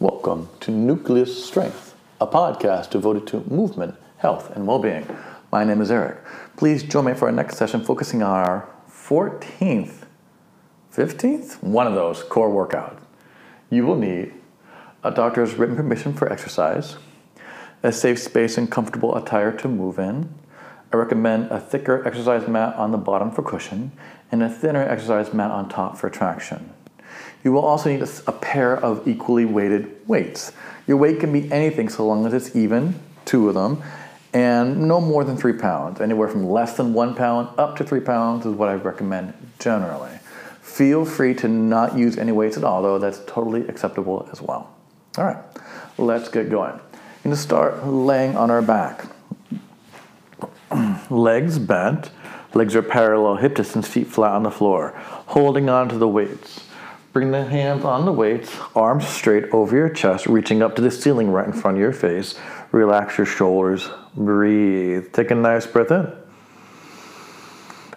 Welcome to Nucleus Strength, a podcast devoted to movement, health, and well being. My name is Eric. Please join me for our next session focusing on our 14th, 15th, one of those core workouts. You will need a doctor's written permission for exercise, a safe space and comfortable attire to move in. I recommend a thicker exercise mat on the bottom for cushion and a thinner exercise mat on top for traction. You will also need a, pair of equally weighted weights. Your weight can be anything so long as it's even, two of them, and no more than three pounds. Anywhere from less than one pound up to three pounds is what I recommend generally. Feel free to not use any weights at all, though that's totally acceptable as well. All right, let's get going. We're going to start laying on our back. Legs bent, legs are parallel, hip distance, feet flat on the floor, holding on to the weights. Bring the hands on the weights, arms straight over your chest, reaching up to the ceiling right in front of your face. Relax your shoulders. Breathe. Take a nice breath in.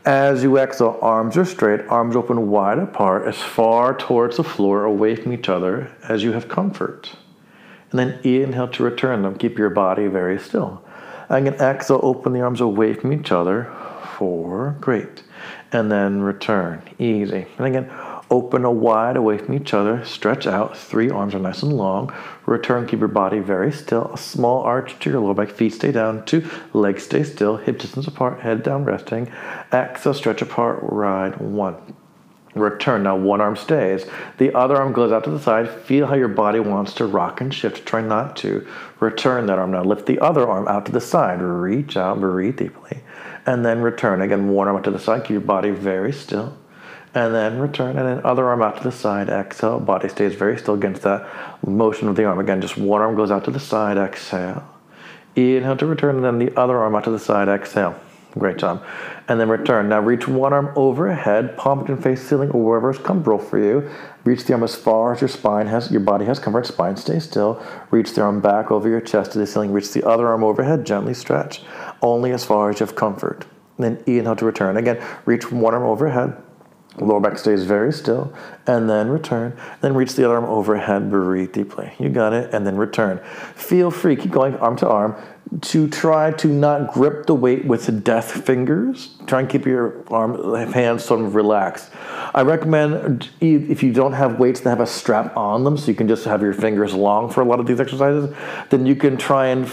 As you exhale, arms are straight, arms open wide apart, as far towards the floor, away from each other as you have comfort. And then inhale to return them. Keep your body very still. And again, exhale, open the arms away from each other. Four, great. And then return, easy. And again, Open a wide away from each other. Stretch out. Three arms are nice and long. Return. Keep your body very still. A small arch to your lower back. Feet stay down. Two. Legs stay still. Hip distance apart. Head down resting. Exhale. Stretch apart. Ride. One. Return. Now one arm stays. The other arm goes out to the side. Feel how your body wants to rock and shift. Try not to. Return that arm now. Lift the other arm out to the side. Reach out. Breathe deeply. And then return. Again, one arm out to the side. Keep your body very still and then return, and then other arm out to the side, exhale. Body stays very still against that motion of the arm. Again, just one arm goes out to the side, exhale. Inhale to return, and then the other arm out to the side, exhale. Great job. And then return. Now reach one arm overhead, palm can face ceiling or wherever is comfortable for you. Reach the arm as far as your spine has, your body has comfort. Spine stay still. Reach the arm back over your chest to the ceiling. Reach the other arm overhead, gently stretch. Only as far as you have comfort. And then inhale to return. Again, reach one arm overhead, Lower back stays very still, and then return. Then reach the other arm overhead, breathe deeply. You got it, and then return. Feel free, keep going arm to arm, to try to not grip the weight with death fingers. Try and keep your arm, hands sort of relaxed. I recommend if you don't have weights that have a strap on them, so you can just have your fingers long for a lot of these exercises, then you can try and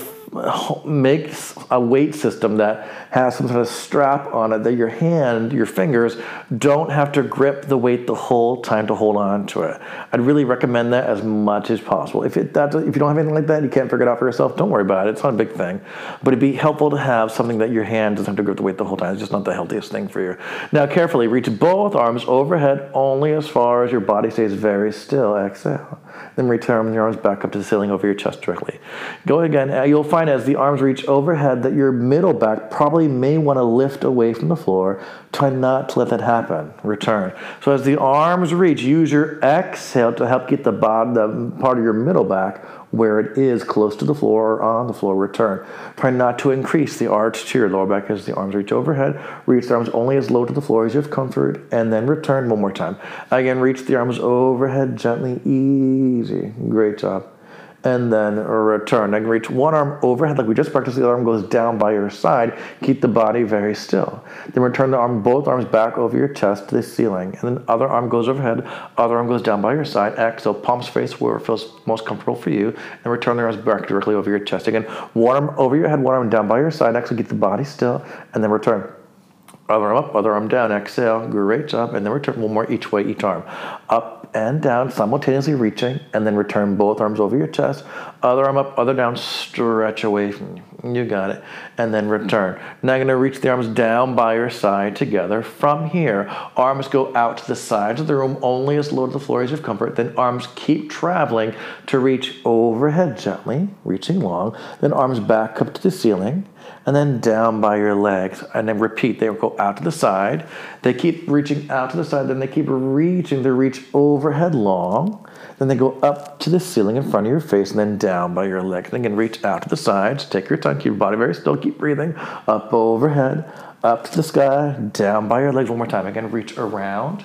make a weight system that has some sort of strap on it that your hand, your fingers, don't have to grip the weight the whole time to hold on to it. I'd really recommend that as much as possible. If it that, if you don't have anything like that, you can't figure it out for yourself. Don't worry about it. It's not a big thing, but it'd be helpful to have something that your hand doesn't have to grip the weight the whole time. It's just not the healthiest thing for you. Now, carefully reach both arms overhead only as far as your body stays very still. Exhale. Then return your arms back up to the ceiling over your chest directly. Go again. Uh, you'll find as the arms reach overhead that your middle back probably may want to lift away from the floor. Try not to let that happen. Return. So as the arms reach, use your exhale to help get the bottom, the part of your middle back where it is close to the floor or on the floor. Return. Try not to increase the arch to your lower back as the arms reach overhead. Reach the arms only as low to the floor as you have comfort, and then return one more time. Again, reach the arms overhead gently, easy. Great job and then return. And reach one arm overhead like we just practiced. The other arm goes down by your side. Keep the body very still. Then return the arm, both arms back over your chest to the ceiling. And then other arm goes overhead, other arm goes down by your side. Exhale, palms face where it feels most comfortable for you. And return the arms back directly over your chest. Again, one arm over your head, one arm down by your side. Exhale, keep the body still. And then return. Other arm up, other arm down. Exhale, great job. And then return one more each way, each arm. Up and down, simultaneously reaching, and then return both arms over your chest. Other arm up, other down, stretch away from you. You got it. And then return. Now you're going to reach the arms down by your side together. From here, arms go out to the sides of the room, only as low to the floor as you have comfort. Then arms keep traveling to reach overhead gently, reaching long. Then arms back up to the ceiling and then down by your legs. And then repeat. They go out to the side. They keep reaching out to the side. Then they keep reaching. They reach overhead long. Then they go up to the ceiling in front of your face and then down by your legs. And again, reach out to the sides. Take your time. Keep your body very still. Keep breathing. Up overhead. Up to the sky. Down by your legs. One more time. Again, reach around.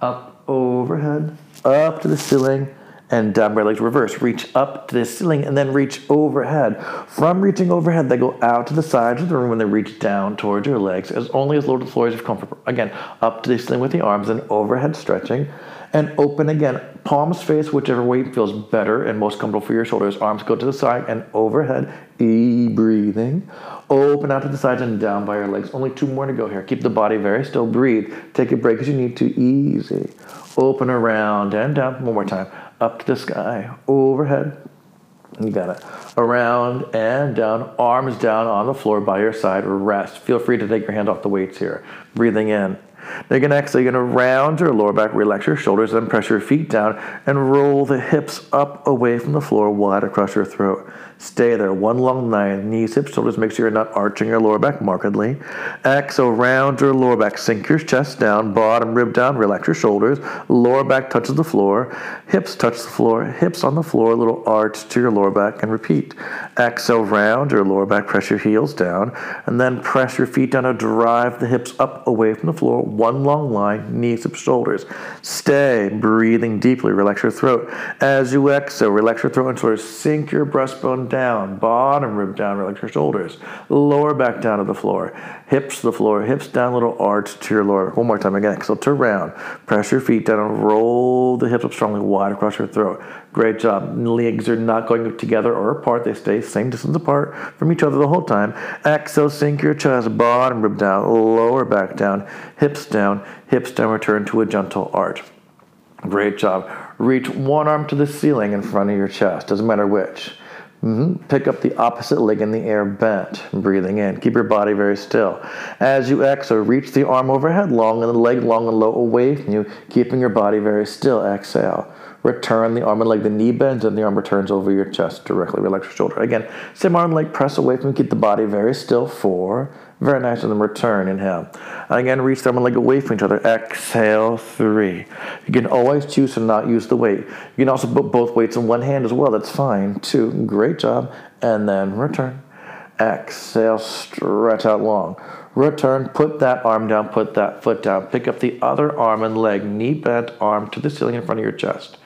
Up overhead. Up to the ceiling and um, down by legs reverse. Reach up to the ceiling and then reach overhead. From reaching overhead, they go out to the sides of the room and they reach down towards your legs as only as low to the floor as you're comfortable. Again, up to the ceiling with the arms and overhead stretching and open again. Palms face whichever way feels better and most comfortable for your shoulders. Arms go to the side and overhead. E breathing. Open out to the sides and down by your legs. Only two more to go here. Keep the body very still. Breathe. Take a break as you need to. Easy. Open around and down. One more time. Up to the sky. Overhead. You got it. Around and down. Arms down on the floor by your side. Rest. Feel free to take your hand off the weights here. Breathing in. Exhale. You're going to round your lower back, relax your shoulders, then press your feet down and roll the hips up away from the floor, wide across your throat. Stay there. One long nine, Knees, hips, shoulders. Make sure you're not arching your lower back markedly. Exhale, round your lower back. Sink your chest down. Bottom rib down. Relax your shoulders. Lower back touches the floor. Hips touch the floor. Hips on the floor. A little arch to your lower back and repeat. Exhale, round your lower back. Press your heels down. And then press your feet down to drive the hips up away from the floor. One long line. Knees, hips, shoulders. Stay. Breathing deeply. Relax your throat. As you exhale, relax your throat and shoulders. Sink your breastbone down, bottom rib down, relax your shoulders, lower back down to the floor, hips to the floor, hips down, little arch to your lower. One more time again. So turn around, press your feet down, and roll the hips up strongly, wide across your throat. Great job. Legs are not going together or apart; they stay same distance apart from each other the whole time. Exhale, sink your chest, bottom rib down, lower back down, hips down, hips down. Return to a gentle arch. Great job. Reach one arm to the ceiling in front of your chest. Doesn't matter which. Mm-hmm. Pick up the opposite leg in the air bent, breathing in. Keep your body very still. As you exhale, reach the arm overhead long and the leg long and low away from you, keeping your body very still. Exhale. Return the arm and leg. The knee bends and the arm returns over your chest directly. Relax your shoulder. Again, same arm and leg, press away from. Keep the body very still. Four. Very nice. And then return. Inhale. Again, reach the arm and leg away from each other. Exhale. Three. You can always choose to not use the weight. You can also put both weights in one hand as well. That's fine. Two. Great job. And then return. Exhale. Stretch out long. Return. Put that arm down. Put that foot down. Pick up the other arm and leg. Knee bent. Arm to the ceiling in front of your chest.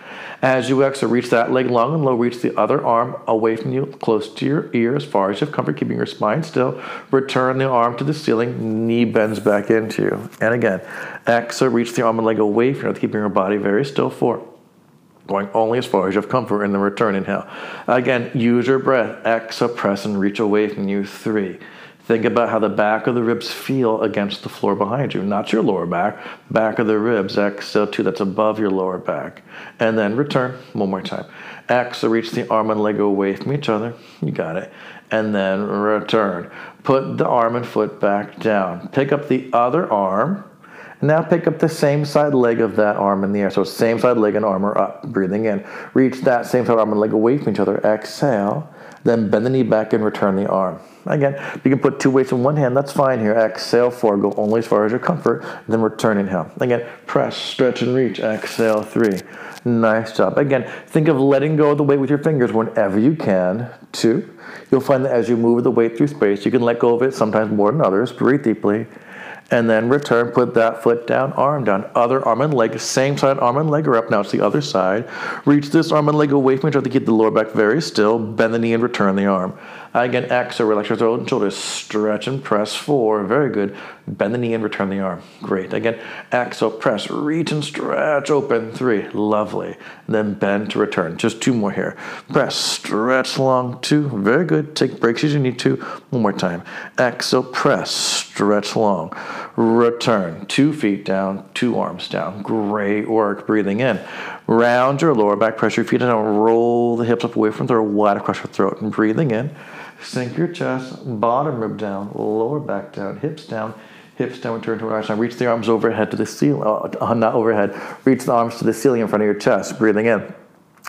As you exhale, reach that leg long and low. Reach the other arm away from you, close to your ear, as far as you have comfort, keeping your spine still. Return the arm to the ceiling. Knee bends back into you. And again, exhale, reach the arm and leg away from you, keeping your body very still. Four. Going only as far as you have comfort in the return. Inhale. Again, use your breath. Exhale, press and reach away from you. Three. Think about how the back of the ribs feel against the floor behind you, not your lower back, back of the ribs. Exhale, two, that's above your lower back. And then return one more time. Exhale, reach the arm and leg away from each other. You got it. And then return. Put the arm and foot back down. Pick up the other arm. Now pick up the same side leg of that arm in the air. So same side leg and arm are up. Breathing in. Reach that same side arm and leg away from each other. Exhale. Then bend the knee back and return the arm. Again, you can put two weights in one hand, that's fine here. Exhale, four, go only as far as your comfort, then return inhale. Again, press, stretch, and reach. Exhale, three. Nice job. Again, think of letting go of the weight with your fingers whenever you can. Two, you'll find that as you move the weight through space, you can let go of it sometimes more than others. Breathe deeply and then return, put that foot down, arm down, other arm and leg, same side, arm and leg are up. Now it's the other side. Reach this arm and leg away from each other to keep the lower back very still. Bend the knee and return the arm. Again, exhale, relax your throat and shoulders. Stretch and press. Four. Very good. Bend the knee and return the arm. Great. Again, exhale, press, reach and stretch. Open. Three. Lovely. And then bend to return. Just two more here. Press, stretch long. Two. Very good. Take breaks as you need to. One more time. Exhale, press, stretch long. Return. Two feet down, two arms down. Great work. Breathing in. Round your lower back, press your feet down, roll the hips up away from the throat, wide across your throat. And breathing in. Sink your chest, bottom rib down, lower back down, hips down, hips down, turn to right side. Reach the arms overhead to the ceiling, uh, not overhead. Reach the arms to the ceiling in front of your chest. Breathing in.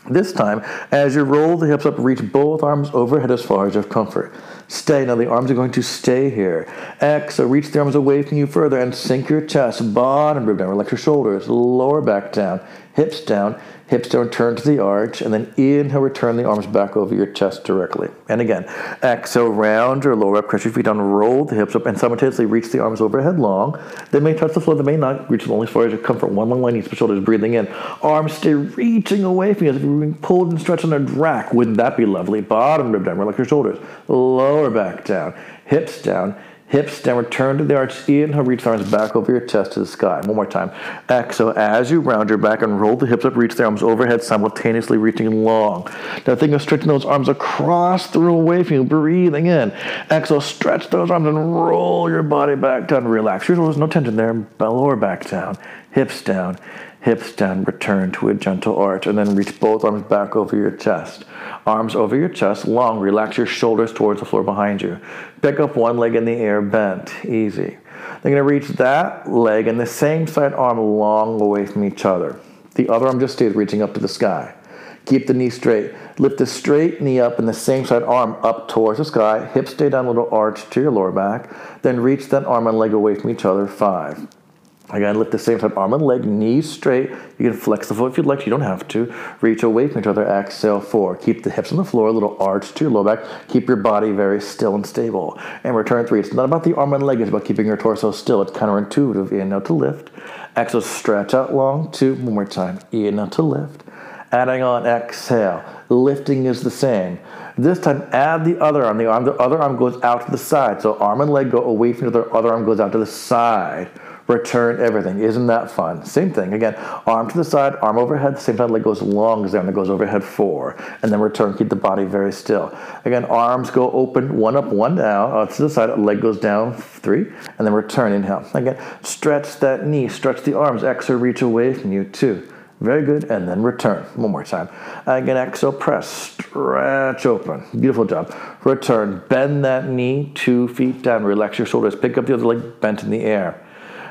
This time, as you roll the hips up, reach both arms overhead as far as you have comfort. Stay. Now the arms are going to stay here. Exhale. Reach the arms away from you further and sink your chest. Bottom rib down. Relax your shoulders. Lower back down. Hips down, hips down, turn to the arch, and then inhale, return the arms back over your chest directly. And again, exhale, round your lower back, press your feet down, roll the hips up, and simultaneously reach the arms overhead long. They may touch the floor, they may not reach only as far as your comfort. One long line, knees, shoulders, breathing in. Arms stay reaching away from you as if you're being pulled and stretched on a rack. Wouldn't that be lovely? Bottom rib down, relax your shoulders. Lower back down, hips down Hips down, return to the arch. Inhale, reach the arms back over your chest to the sky. One more time. Exhale, as you round your back and roll the hips up, reach the arms overhead, simultaneously reaching long. Now think of stretching those arms across the room away from you, breathing in. Exhale, stretch those arms and roll your body back down. Relax your shoulders, no tension there. Lower back down, hips down hips down, return to a gentle arch, and then reach both arms back over your chest. Arms over your chest, long. Relax your shoulders towards the floor behind you. Pick up one leg in the air, bent, easy. Then you're gonna reach that leg and the same side arm long away from each other. The other arm just stays reaching up to the sky. Keep the knee straight. Lift the straight knee up and the same side arm up towards the sky. Hips stay down, little arch to your lower back. Then reach that arm and leg away from each other. Five. Again, lift the same side, arm and leg, knees straight. You can flex the foot if you'd like. You don't have to. Reach away from each other. Exhale, four. Keep the hips on the floor, a little arch to your low back. Keep your body very still and stable. And return three. It's not about the arm and leg. It's about keeping your torso still. It's counterintuitive. Inhale to lift. Exhale, stretch out long. Two. One more time. Inhale to lift. Adding on, exhale. Lifting is the same. This time, add the other arm. The arm, the other arm goes out to the side. So arm and leg go away from each other. Other arm goes out to the side return everything. Isn't that fun? Same thing. Again, arm to the side, arm overhead, same time leg goes long as the arm that goes overhead four. And then return, keep the body very still. Again, arms go open, one up, one down, uh, to the side, leg goes down three, and then return, inhale. Again, stretch that knee, stretch the arms, exhale, reach away from you, two. Very good, and then return. One more time. Again, exhale, press, stretch open. Beautiful job. Return, bend that knee, two feet down, relax your shoulders, pick up the other leg bent in the air.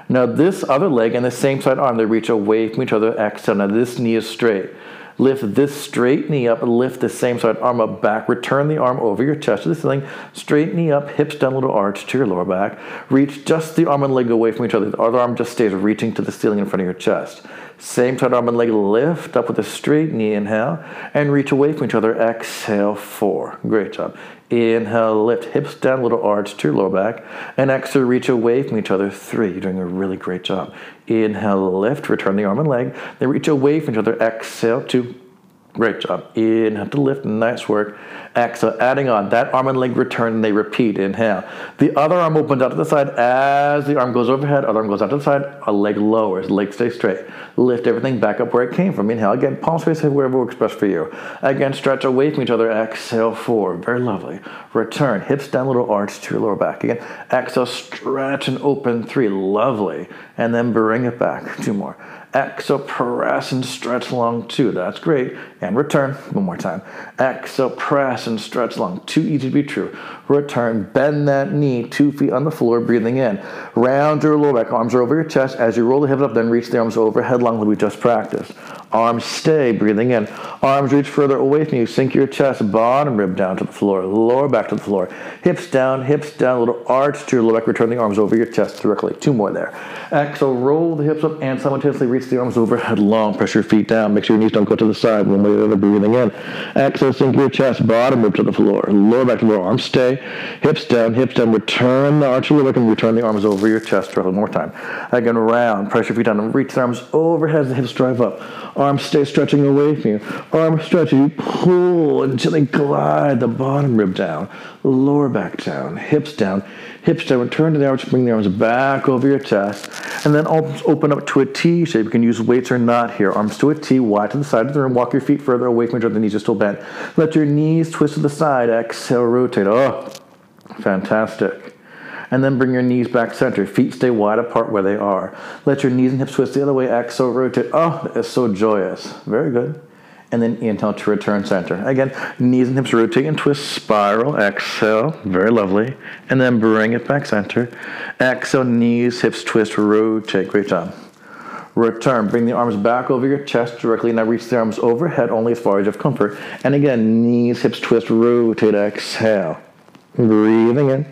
Now this other leg and the same side arm, they reach away from each other. Exhale. Now this knee is straight. Lift this straight knee up, lift the same side arm up back. Return the arm over your chest to the ceiling. Straight knee up, hips down, little arch to your lower back. Reach just the arm and leg away from each other. The other arm just stays reaching to the ceiling in front of your chest. Same side arm and leg lift up with a straight knee, inhale, and reach away from each other. Exhale, four. Great job. Inhale, lift hips down, little arch to your lower back. And exhale, reach away from each other. Three. You're doing a really great job. Inhale, lift, return the arm and leg. Then reach away from each other. Exhale, two. Great job. Inhale to lift. Nice work. Exhale, adding on. That arm and leg return and they repeat. Inhale. The other arm opens out to the side as the arm goes overhead. Other arm goes out to the side. A leg lowers. Leg stays straight. Lift everything back up where it came from. Inhale. Again, palms face wherever works best for you. Again, stretch away from each other. Exhale, forward. Very lovely. Return. Hips down, little arch to your lower back. Again, exhale, stretch and open. Three. Lovely. And then bring it back. Two more. Exhale, press and stretch long. Two. That's great. And return. One more time. Exhale, press and stretch long. Too easy to be true. Return. Bend that knee. Two feet on the floor. Breathing in. Round your lower back. Arms are over your chest. As you roll the hips up, then reach the arms overhead long like we just practiced. Arms stay. Breathing in. Arms reach further away from you. Sink your chest. Bottom rib down to the floor. Lower back to the floor. Hips down. Hips down. A little arch to your lower back. Return the arms over your chest directly. Two more there. Exhale. Roll the hips up and simultaneously reach the arms overhead long. Press your feet down. Make sure your knees don't go to the side. One way or the. Breathing in. Exhale. Sink your chest. Bottom rib to the floor. Lower back to the floor. Arms stay. Hips down. Hips down. Return the arch to the lower back and return the arms over your chest directly. One more time. Again, round. Press your feet down and reach the arms overhead as the hips drive up. Stay stretching away from you. Arms stretch. You pull and gently glide the bottom rib down. Lower back down. Hips down hips down, return to the arms, bring the arms back over your chest, and then open up to a T shape. You can use weights or not here. Arms to a T, wide to the side of the room. Walk your feet further away from each other. The knees are still bent. Let your knees twist to the side. Exhale, rotate. Oh, fantastic. And then bring your knees back center. Feet stay wide apart where they are. Let your knees and hips twist the other way. Exhale, rotate. Oh, that is so joyous. Very good and then inhale to return center. Again, knees and hips rotate and twist, spiral, exhale, very lovely, and then bring it back center. Exhale, knees, hips twist, rotate, great job. Return, bring the arms back over your chest directly. Now reach the arms overhead only as far as you have comfort. And again, knees, hips twist, rotate, exhale. Breathing in.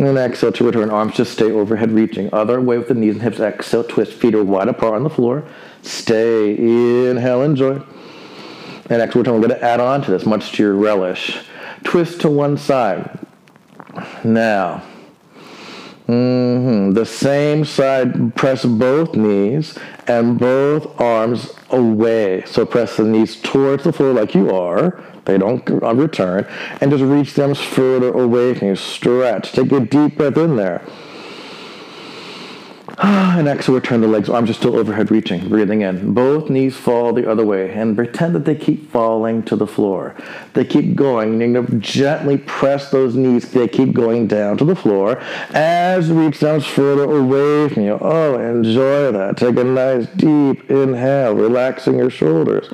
And then exhale to return. Arms just stay overhead reaching. Other way with the knees and hips. Exhale, twist. Feet are wide apart on the floor. Stay. Inhale, enjoy. And next, we're going to add on to this, much to your relish. Twist to one side. Now, mm-hmm. the same side, press both knees and both arms away. So press the knees towards the floor like you are. They don't return. And just reach them further away from you. Stretch. Take a deep breath in there. and exhale, return the legs. Arms are still overhead reaching. Breathing in. Both knees fall the other way and pretend that they keep falling to the floor. They keep going. You're going to gently press those knees. They keep going down to the floor as reach down further away from you. Oh, enjoy that. Take a nice deep inhale, relaxing your shoulders.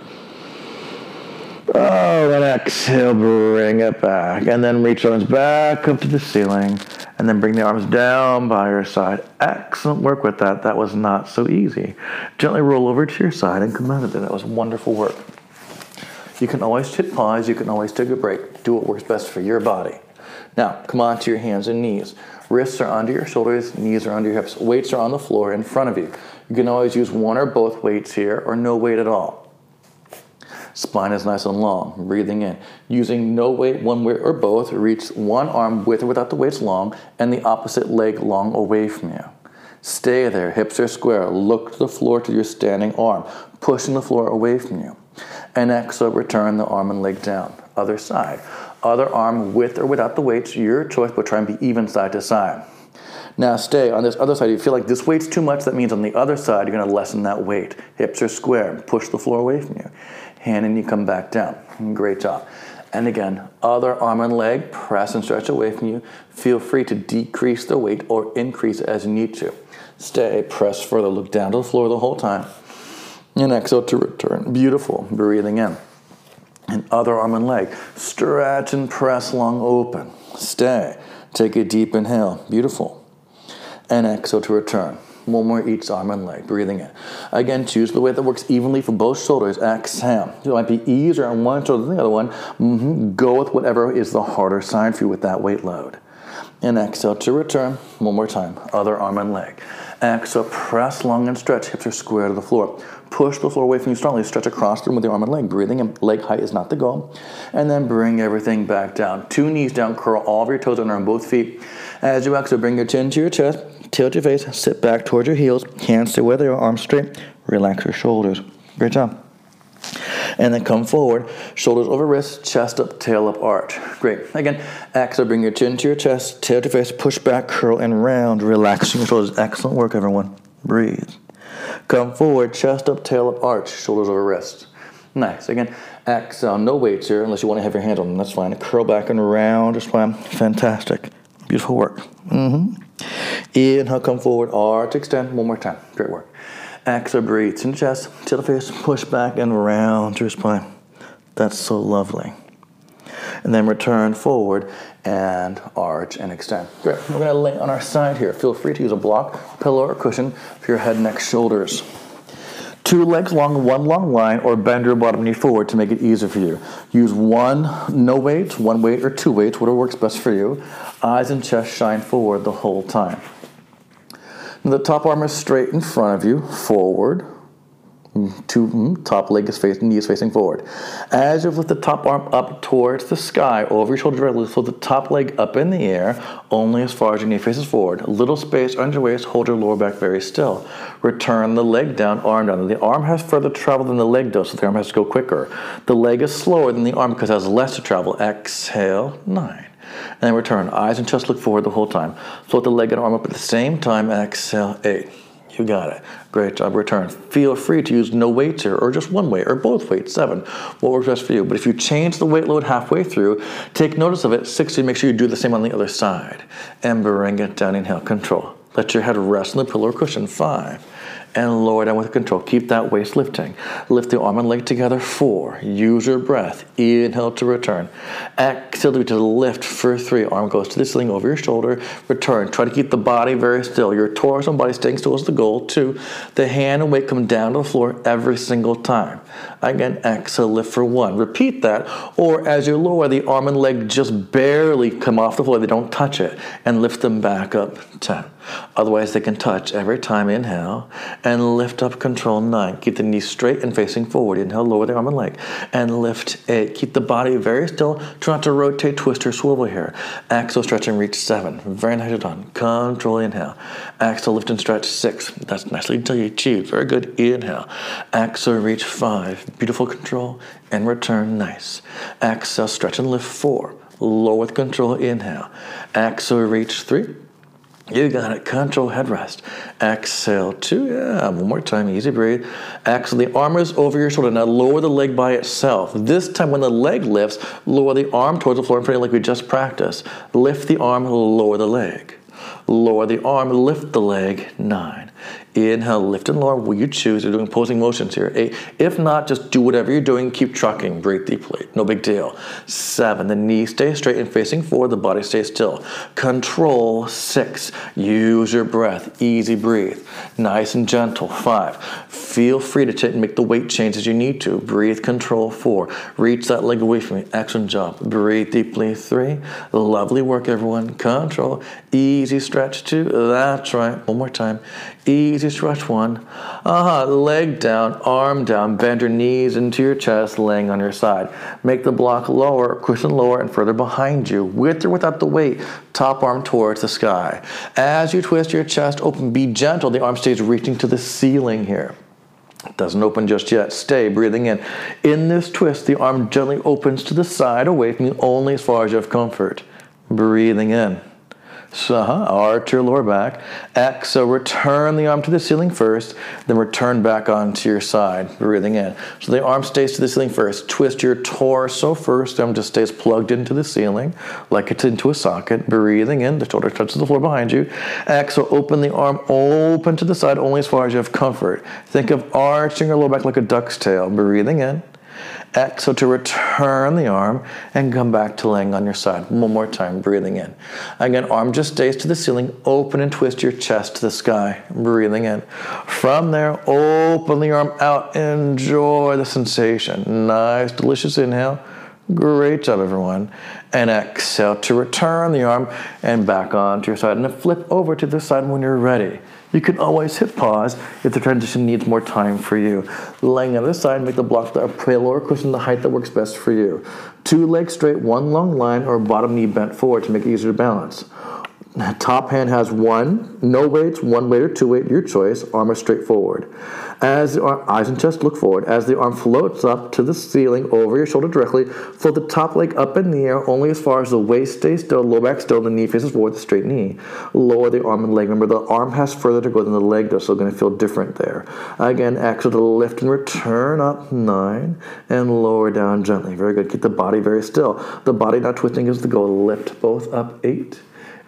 Oh, and exhale, bring it back. And then reach arms back up to the ceiling. And then bring the arms down by your side. Excellent work with that. That was not so easy. Gently roll over to your side and come out of it. That was wonderful work. You can always hit pause. You can always take a break. Do what works best for your body. Now, come on to your hands and knees. Wrists are under your shoulders, knees are under your hips. Weights are on the floor in front of you. You can always use one or both weights here or no weight at all. Spine is nice and long. Breathing in. Using no weight, one weight, or both, reach one arm with or without the weights long and the opposite leg long away from you. Stay there. Hips are square. Look to the floor to your standing arm, pushing the floor away from you. And exhale, return the arm and leg down. Other side. Other arm with or without the weights, your choice, but try and be even side to side. Now stay on this other side. If You feel like this weight's too much. That means on the other side, you're going to lessen that weight. Hips are square. Push the floor away from you hand and you come back down. Great job. And again, other arm and leg, press and stretch away from you. Feel free to decrease the weight or increase as you need to. Stay, press further, look down to the floor the whole time. And exhale to return. Beautiful. Breathing in. And other arm and leg, stretch and press long open. Stay. Take a deep inhale. Beautiful. And exhale to return. One more each arm and leg. Breathing in. Again, choose the weight that works evenly for both shoulders. Exhale. It might be easier on one shoulder than the other one. Mm-hmm. Go with whatever is the harder side for you with that weight load. And exhale to return. One more time. Other arm and leg. Exhale, press long and stretch. Hips are square to the floor. Push the floor away from you strongly. Stretch across the room with your arm and leg. Breathing and Leg height is not the goal. And then bring everything back down. Two knees down. Curl all of your toes under on both feet. As you exhale, bring your chin to your chest. Tilt your face, sit back towards your heels, hands they are, arms straight, relax your shoulders. Great job. And then come forward, shoulders over wrists, chest up, tail up, arch. Great. Again, exhale, bring your chin to your chest, tail to your face, push back, curl, and round, relaxing your shoulders. Excellent work, everyone. Breathe. Come forward, chest up, tail up, arch, shoulders over wrists. Nice. Again, exhale, no weights here unless you want to have your hands on them. That's fine. Curl back and round just fine. Fantastic. Beautiful work. Mm-hmm. Inhale, come forward, arch, extend. One more time. Great work. Exhale, breathe in the chest, to the face, push back and round your spine. That's so lovely. And then return forward and arch and extend. Great. We're going to lay on our side here. Feel free to use a block, pillow, or cushion for your head, neck, shoulders. Two legs long, one long line, or bend your bottom knee forward to make it easier for you. Use one no weight, one weight, or two weights, whatever works best for you. Eyes and chest shine forward the whole time. The top arm is straight in front of you, forward. Two, mm, top leg is facing, knee is facing forward. As you lift the top arm up towards the sky, over your shoulder, directly, lift the top leg up in the air, only as far as your knee faces forward. A little space under your waist, hold your lower back very still. Return the leg down, arm down. The arm has further travel than the leg does, so the arm has to go quicker. The leg is slower than the arm because it has less to travel. Exhale, nine. And then return. Eyes and chest look forward the whole time. Float the leg and arm up at the same time. Exhale, eight. You got it. Great job. Return. Feel free to use no weights here, or just one weight, or both weights, seven. What works best for you? But if you change the weight load halfway through, take notice of it. 60, make sure you do the same on the other side. And bring it down. Inhale, control. Let your head rest on the pillow or cushion. Five and lower down with control. Keep that waist lifting. Lift the arm and leg together. Four. Use your breath. Inhale to return. Exhale to lift for three. Arm goes to the ceiling over your shoulder. Return. Try to keep the body very still. Your torso and body staying still is the goal. Two. The hand and weight come down to the floor every single time. Again, exhale, lift for one. Repeat that. Or as you lower, the arm and leg just barely come off the floor. They don't touch it. And lift them back up. Ten. Otherwise, they can touch every time. Inhale and lift up. Control nine. Keep the knees straight and facing forward. Inhale, lower the arm and leg and lift eight. Keep the body very still. Try not to rotate, twist, or swivel here. Exhale, stretch and reach seven. Very nicely done. Control. Inhale. Exhale, lift and stretch six. That's nicely until you achieve. Very good. Inhale. Exhale, reach five. Beautiful control and return. Nice. Exhale, stretch and lift four. Lower with control. Inhale. Exhale, reach three. You got it. Control headrest. Exhale two. Yeah, one more time. Easy breathe. Exhale. The arm is over your shoulder. Now lower the leg by itself. This time when the leg lifts, lower the arm towards the floor in front of you like we just practiced. Lift the arm, lower the leg. Lower the arm, lift the leg. Nine. Inhale, lift and lower. Will you choose? You're doing posing motions here. Eight. If not, just do whatever you're doing. Keep trucking. Breathe deeply. No big deal. Seven. The knee stays straight and facing forward. The body stays still. Control. Six. Use your breath. Easy breathe. Nice and gentle. Five. Feel free to t- make the weight change as you need to. Breathe. Control. Four. Reach that leg away from you. Excellent job. Breathe deeply. Three. Lovely work, everyone. Control. Easy stretch. Two. That's right. One more time. Easy stretch one. Uh-huh. Leg down, arm down, bend your knees into your chest, laying on your side. Make the block lower, cushion lower, and further behind you, with or without the weight, top arm towards the sky. As you twist your chest open, be gentle. The arm stays reaching to the ceiling here. It doesn't open just yet. Stay breathing in. In this twist, the arm gently opens to the side away from you only as far as you have comfort. Breathing in. So, uh-huh, arch your lower back. Exhale, return the arm to the ceiling first, then return back onto your side, breathing in. So the arm stays to the ceiling first. Twist your torso first, arm just stays plugged into the ceiling, like it's into a socket, breathing in. The shoulder touches the floor behind you. Exhale, open the arm open to the side only as far as you have comfort. Think of arching your lower back like a duck's tail, breathing in. Exhale to return the arm and come back to laying on your side. One more time, breathing in. Again, arm just stays to the ceiling. Open and twist your chest to the sky, breathing in. From there, open the arm out. Enjoy the sensation. Nice, delicious inhale. Great job, everyone. And exhale to return the arm and back onto your side. And then flip over to the side when you're ready. You can always hit pause if the transition needs more time for you. Laying on this side, make the block the lower cushion the height that works best for you. Two legs straight, one long line, or bottom knee bent forward to make it easier to balance. Top hand has one, no weights, one weight or two weight, your choice. Arm is straightforward. As the arm, eyes and chest look forward. As the arm floats up to the ceiling over your shoulder directly, float the top leg up in the air only as far as the waist stays still, low back still, the knee faces forward, the straight knee. Lower the arm and leg. Remember, the arm has further to go than the leg does, so going to feel different there. Again, exhale to lift and return up nine and lower down gently. Very good. Keep the body very still. The body not twisting is the goal. Lift both up eight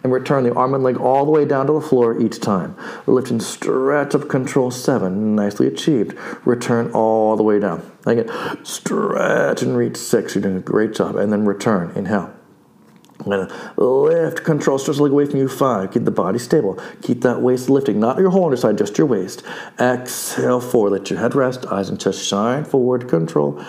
and return the arm and leg all the way down to the floor each time. Lift and stretch up control seven, nicely achieved. Return all the way down. Again, stretch and reach six. You're doing a great job. And then return. Inhale. Gonna lift, control, stretch the leg away from you. Five. Keep the body stable. Keep that waist lifting, not your whole underside, just your waist. Exhale forward. Let your head rest. Eyes and chest shine forward. Control.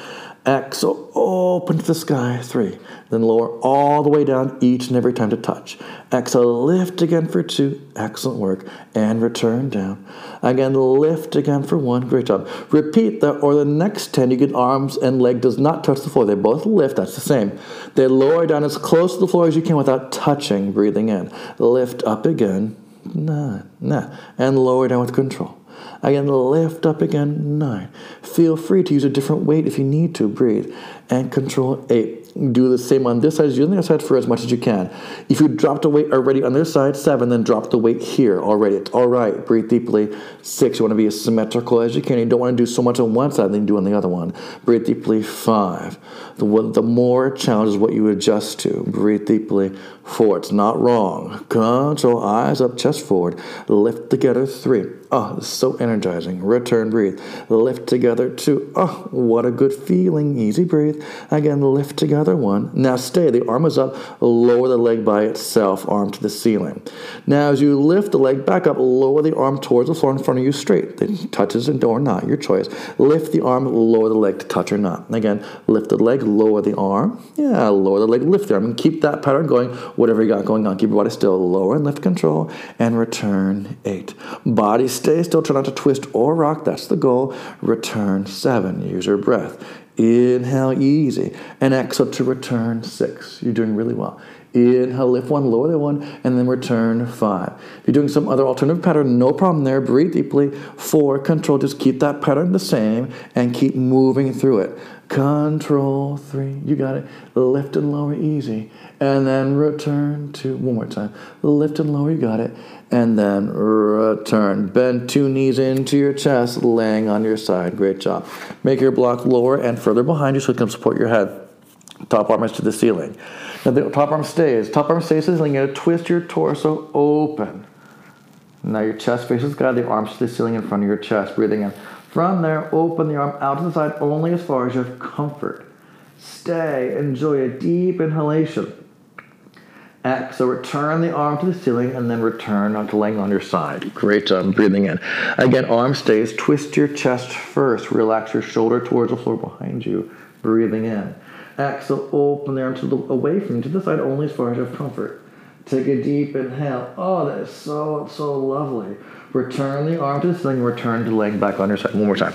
Exhale, open to the sky, three. Then lower all the way down each and every time to touch. Exhale, lift again for two. Excellent work. And return down. Again, lift again for one. Great job. Repeat that, or the next 10, you get arms and leg does not touch the floor. They both lift. That's the same. They lower down as close to the floor as you can without touching, breathing in. Lift up again. Nah, nah. And lower down with control. Again, lift up again, nine. Feel free to use a different weight if you need to. Breathe. And control eight. Do the same on this side as you on the other side for as much as you can. If you dropped a weight already on this side, seven, then drop the weight here already. It's all right. Breathe deeply. Six, you want to be as symmetrical as you can. You don't want to do so much on one side than you do on the other one. Breathe deeply. Five. The, the more challenge is what you adjust to. Breathe deeply. Four. It's not wrong. Control. Eyes up, chest forward. Lift together. Three. Oh, so energizing. Return, breathe. Lift together, two. Oh, what a good feeling. Easy, breathe. Again, lift together, one. Now stay. The arm is up. Lower the leg by itself, arm to the ceiling. Now, as you lift the leg back up, lower the arm towards the floor in front of you straight. It touches or not, your choice. Lift the arm, lower the leg to touch or not. Again, lift the leg, lower the arm. Yeah, lower the leg, lift the arm. And keep that pattern going, whatever you got going on. Keep your body still. Lower and lift control and return eight. Body stay still, try not to twist or rock. That's the goal. Return seven. Use your breath. Inhale, easy. And exhale to return six. You're doing really well. Inhale, lift one, lower the one, and then return five. If you're doing some other alternative pattern, no problem there. Breathe deeply. Four, control. Just keep that pattern the same and keep moving through it. Control three. You got it. Lift and lower, easy. And then return to, one more time. Lift and lower, you got it. And then return. Bend two knees into your chest, laying on your side. Great job. Make your block lower and further behind you so it can support your head. Top arm is to the ceiling. Now the top arm stays. Top arm stays to the ceiling. You're to twist your torso open. Now your chest faces God, the arms to the ceiling in front of your chest. Breathing in. From there, open the arm out to the side only as far as you have comfort. Stay, enjoy a deep inhalation. Exhale, return the arm to the ceiling and then return onto laying on your side. Great job breathing in. Again, arm stays. Twist your chest first. Relax your shoulder towards the floor behind you. Breathing in. Exhale, open the arm to the, away from you to the side only as far as you have comfort. Take a deep inhale. Oh, that is so, so lovely. Return the arm to the ceiling, return to laying back on your side. One more time.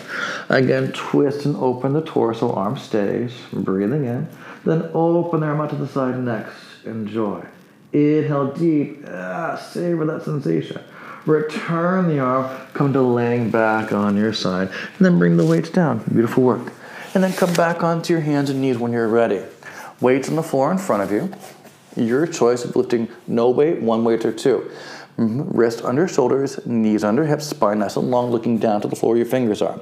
Again, twist and open the torso, arm stays, breathing in. Then open the arm out to the side next. Enjoy. Inhale deep, ah, savor that sensation. Return the arm, come to laying back on your side, and then bring the weights down. Beautiful work. And then come back onto your hands and knees when you're ready. Weights on the floor in front of you. Your choice of lifting no weight, one weight, or two. Mm-hmm. Wrist under shoulders, knees under hips, spine nice and long, looking down to the floor where your fingers are.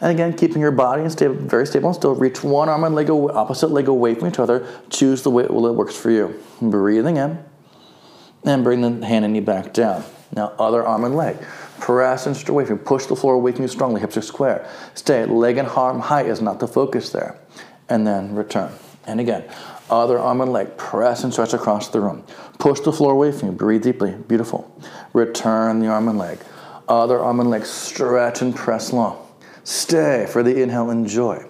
And again, keeping your body and stable, very stable and still. Reach one arm and leg, opposite leg away from each other. Choose the weight that works for you. Breathing in, and bring the hand and knee back down. Now, other arm and leg. Press and stretch away from you. Push the floor away from you strongly. Hips are square. Stay. Leg and arm height is not the focus there. And then return. And again, other arm and leg. Press and stretch across the room. Push the floor away from you. Breathe deeply. Beautiful. Return the arm and leg. Other arm and leg. Stretch and press long. Stay for the inhale. Enjoy.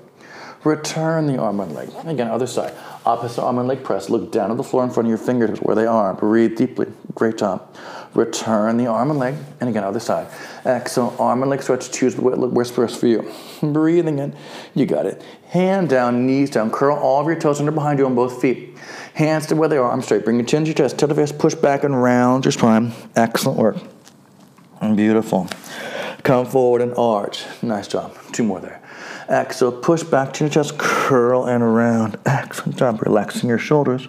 Return the arm and leg. Again, other side. Opposite arm and leg press. Look down at the floor in front of your fingertips where they are. Breathe deeply. Great job. Return the arm and leg. And again, other side. Exhale, arm and leg stretch. Choose where's best for you. Breathing in. You got it. Hand down, knees down. Curl all of your toes under behind you on both feet. Hands to where they are. Arms straight. Bring your chin to your chest. Tell the face. Push back and round your spine. Excellent work. Beautiful. Come forward and arch. Nice job. Two more there. Exhale, push back to your chest, curl and around. Excellent job. Relaxing your shoulders.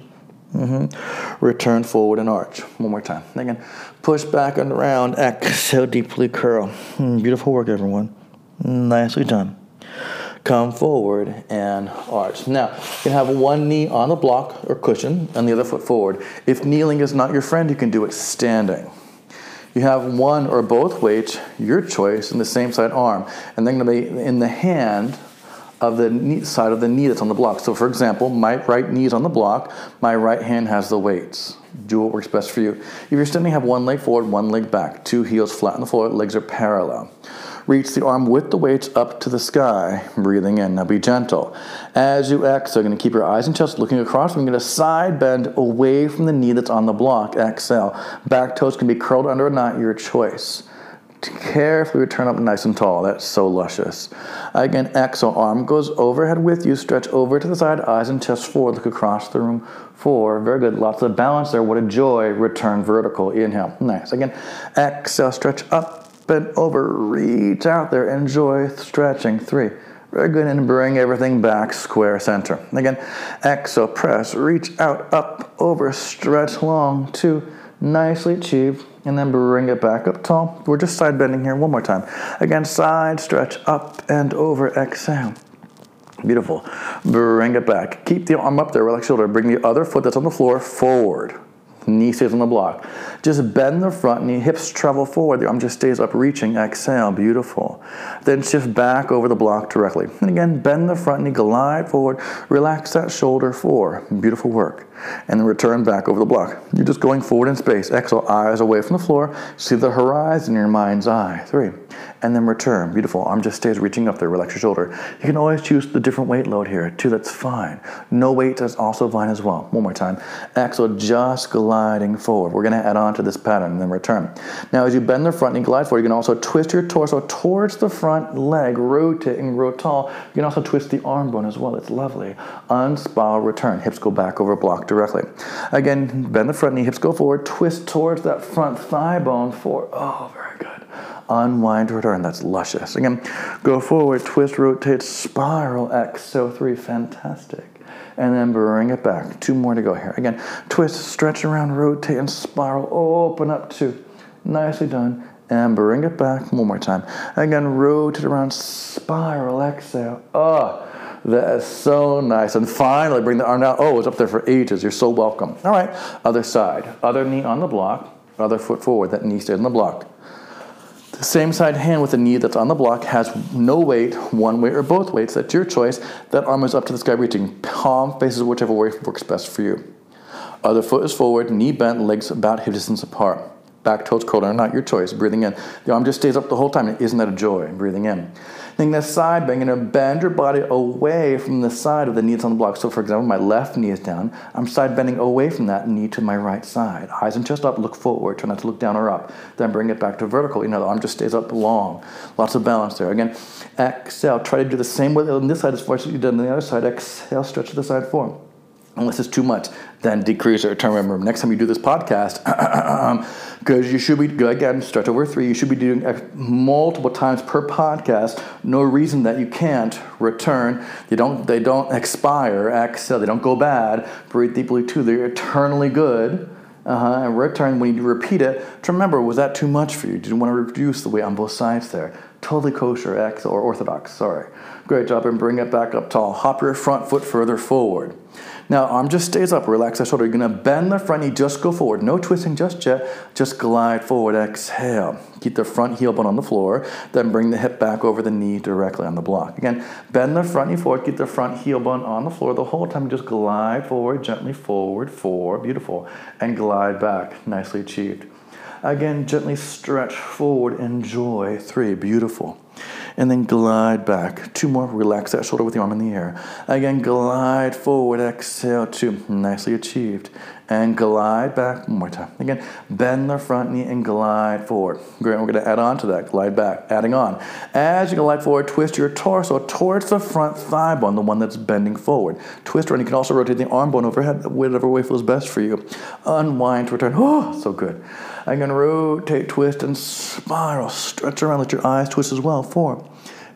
Mm-hmm. Return forward and arch. One more time. Again, push back and around. Exhale, deeply curl. Mm, beautiful work, everyone. Nicely done. Come forward and arch. Now, you can have one knee on the block or cushion and the other foot forward. If kneeling is not your friend, you can do it standing. You have one or both weights, your choice, in the same side arm, and then going to be in the hand of the knee, side of the knee that's on the block. So, for example, my right knee is on the block, my right hand has the weights. Do what works best for you. If you're standing, have one leg forward, one leg back, two heels flat on the floor, legs are parallel. Reach the arm with the weights up to the sky, breathing in. Now be gentle. As you exhale, going to keep your eyes and chest looking across. I'm going to side bend away from the knee that's on the block. Exhale. Back toes can be curled under or not, your choice. Carefully return up nice and tall. That's so luscious. Again, exhale. Arm goes overhead with you. Stretch over to the side. Eyes and chest forward. Look across the room. Four. Very good. Lots of balance there. What a joy. Return vertical. Inhale. Nice. Again, exhale. Stretch up over, reach out there, enjoy stretching. Three. Very good, and bring everything back square center. Again, exhale, press, reach out, up, over, stretch long. Two, nicely achieved, and then bring it back up tall. We're just side bending here one more time. Again, side stretch, up and over, exhale. Beautiful. Bring it back. Keep the arm up there, relax shoulder. Bring the other foot that's on the floor forward. Knee stays on the block. Just bend the front knee, hips travel forward. The arm just stays up, reaching. Exhale, beautiful. Then shift back over the block directly. And again, bend the front knee, glide forward, relax that shoulder, four. Beautiful work. And then return back over the block. You're just going forward in space. Exhale, eyes away from the floor. See the horizon in your mind's eye. Three and then return. Beautiful. Arm just stays reaching up there. Relax your shoulder. You can always choose the different weight load here. too. that's fine. No weight, that's also fine as well. One more time. Exhale, just gliding forward. We're going to add on to this pattern and then return. Now, as you bend the front knee, glide forward, you can also twist your torso towards the front leg, rotate and grow tall. You can also twist the arm bone as well. It's lovely. Unspiral, return. Hips go back over block directly. Again, bend the front knee, hips go forward, twist towards that front thigh bone forward. Oh, very good unwind, return. That's luscious. Again, go forward, twist, rotate, spiral, X. So three, fantastic. And then bring it back. Two more to go here. Again, twist, stretch around, rotate, and spiral. Open up two. Nicely done. And bring it back one more time. Again, rotate around, spiral, exhale. Oh, that is so nice. And finally, bring the arm down. Oh, it's up there for ages. You're so welcome. All right, other side. Other knee on the block, other foot forward. That knee stays on the block. Same side hand with the knee that's on the block has no weight, one weight or both weights. That's your choice. That arm is up to the sky reaching. Palm faces whichever way works best for you. Other foot is forward, knee bent, legs about hip distance apart. Back toes curled are not your choice. Breathing in. The arm just stays up the whole time. Isn't that a joy? Breathing in. The side bend, you're going to bend your body away from the side of the knee that's on the block. So, for example, my left knee is down. I'm side bending away from that knee to my right side. Eyes and chest up, look forward. Try not to look down or up. Then bring it back to vertical. You know, the arm just stays up long. Lots of balance there. Again, exhale. Try to do the same way on this side as far as you did on the other side. Exhale, stretch to the side forward. Unless it's too much, then decrease or turn. Remember, next time you do this podcast, because you should be again stretch over three. You should be doing multiple times per podcast. No reason that you can't return. They don't they don't expire. Exhale. They don't go bad. Breathe deeply too. They're eternally good. Uh-huh. And return when you repeat it. To remember, was that too much for you? Did you want to reduce the weight on both sides there? Totally kosher, X or orthodox. Sorry. Great job. And bring it back up tall. Hop your front foot further forward. Now, arm just stays up. Relax that shoulder. You're to bend the front knee. Just go forward. No twisting just yet. Just glide forward. Exhale. Keep the front heel bone on the floor. Then bring the hip back over the knee directly on the block. Again, bend the front knee forward. Keep the front heel bone on the floor the whole time. Just glide forward, gently forward, four. Beautiful. And glide back. Nicely achieved. Again, gently stretch forward. Enjoy. Three. Beautiful and then glide back. Two more, relax that shoulder with the arm in the air. Again, glide forward, exhale, two, nicely achieved. And glide back, one more time. Again, bend the front knee and glide forward. Great, we're gonna add on to that, glide back, adding on. As you glide forward, twist your torso towards the front thigh bone, the one that's bending forward. Twist around, you can also rotate the arm bone overhead, whatever way feels best for you. Unwind to return, oh, so good. I'm gonna rotate, twist, and spiral. Stretch around, let your eyes twist as well. Four,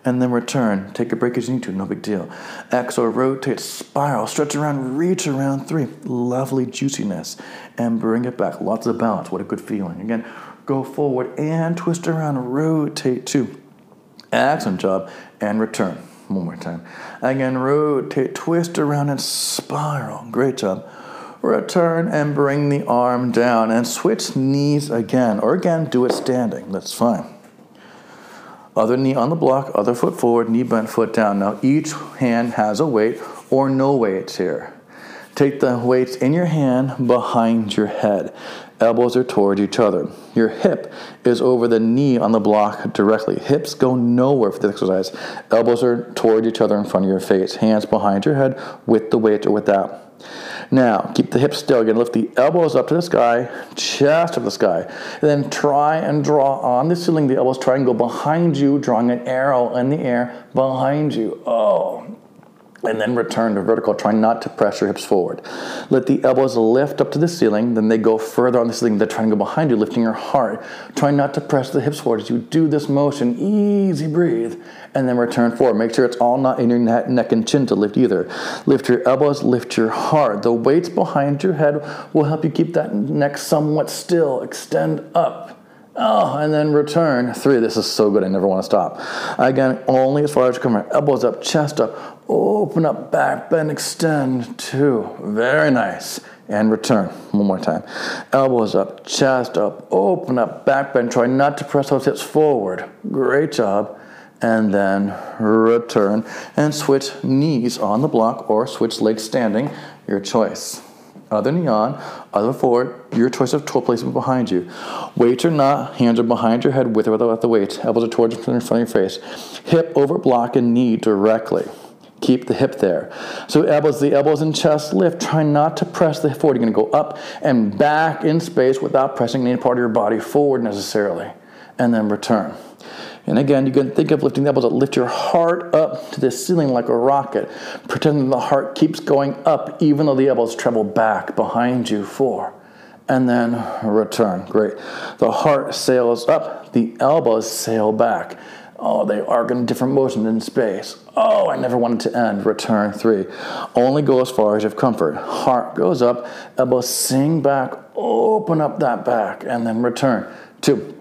and then return. Take a break as you need to, no big deal. Exhale, rotate, spiral, stretch around, reach around three. Lovely juiciness. And bring it back. Lots of balance. What a good feeling. Again, go forward and twist around, rotate two. Excellent job. And return. One more time. Again, rotate, twist around, and spiral. Great job. Return and bring the arm down and switch knees again. Or again, do it standing. That's fine. Other knee on the block, other foot forward, knee bent, foot down. Now each hand has a weight or no weights here. Take the weights in your hand behind your head. Elbows are toward each other. Your hip is over the knee on the block directly. Hips go nowhere for this exercise. Elbows are toward each other in front of your face. Hands behind your head with the weight or without. Now, keep the hips still. Again, lift the elbows up to the sky, chest up to the sky. And then try and draw on the ceiling. The elbows try and go behind you, drawing an arrow in the air behind you. Oh, and then return to vertical, trying not to press your hips forward. Let the elbows lift up to the ceiling, then they go further on the ceiling. They're trying to go behind you, lifting your heart. Try not to press the hips forward. As you do this motion, easy breathe, and then return forward. Make sure it's all not in your neck and chin to lift either. Lift your elbows, lift your heart. The weights behind your head will help you keep that neck somewhat still. Extend up. Oh, and then return. Three. This is so good. I never want to stop. Again, only as far as you come. Elbows up, chest up, Open up, back bend, extend. Two. Very nice. and return. One more time. Elbows up, chest up, open up, back bend. Try not to press those hips forward. Great job. And then return and switch knees on the block or switch legs standing, your choice. Other knee on, other forward, your choice of toe placement behind you. Weights or not, hands are behind your head with or without the weights. Elbows are towards in front of your face. Hip over block and knee directly. Keep the hip there. So elbows, the elbows and chest lift. Try not to press the forward. You're going to go up and back in space without pressing any part of your body forward necessarily. And then return. And again, you can think of lifting the elbows up. Lift your heart up to the ceiling like a rocket, pretending the heart keeps going up even though the elbows travel back behind you. Four. And then return. Great. The heart sails up, the elbows sail back. Oh, they arc in different motions in space. Oh, I never wanted to end. Return three. Only go as far as you have comfort. Heart goes up, elbows sing back, open up that back, and then return. Two.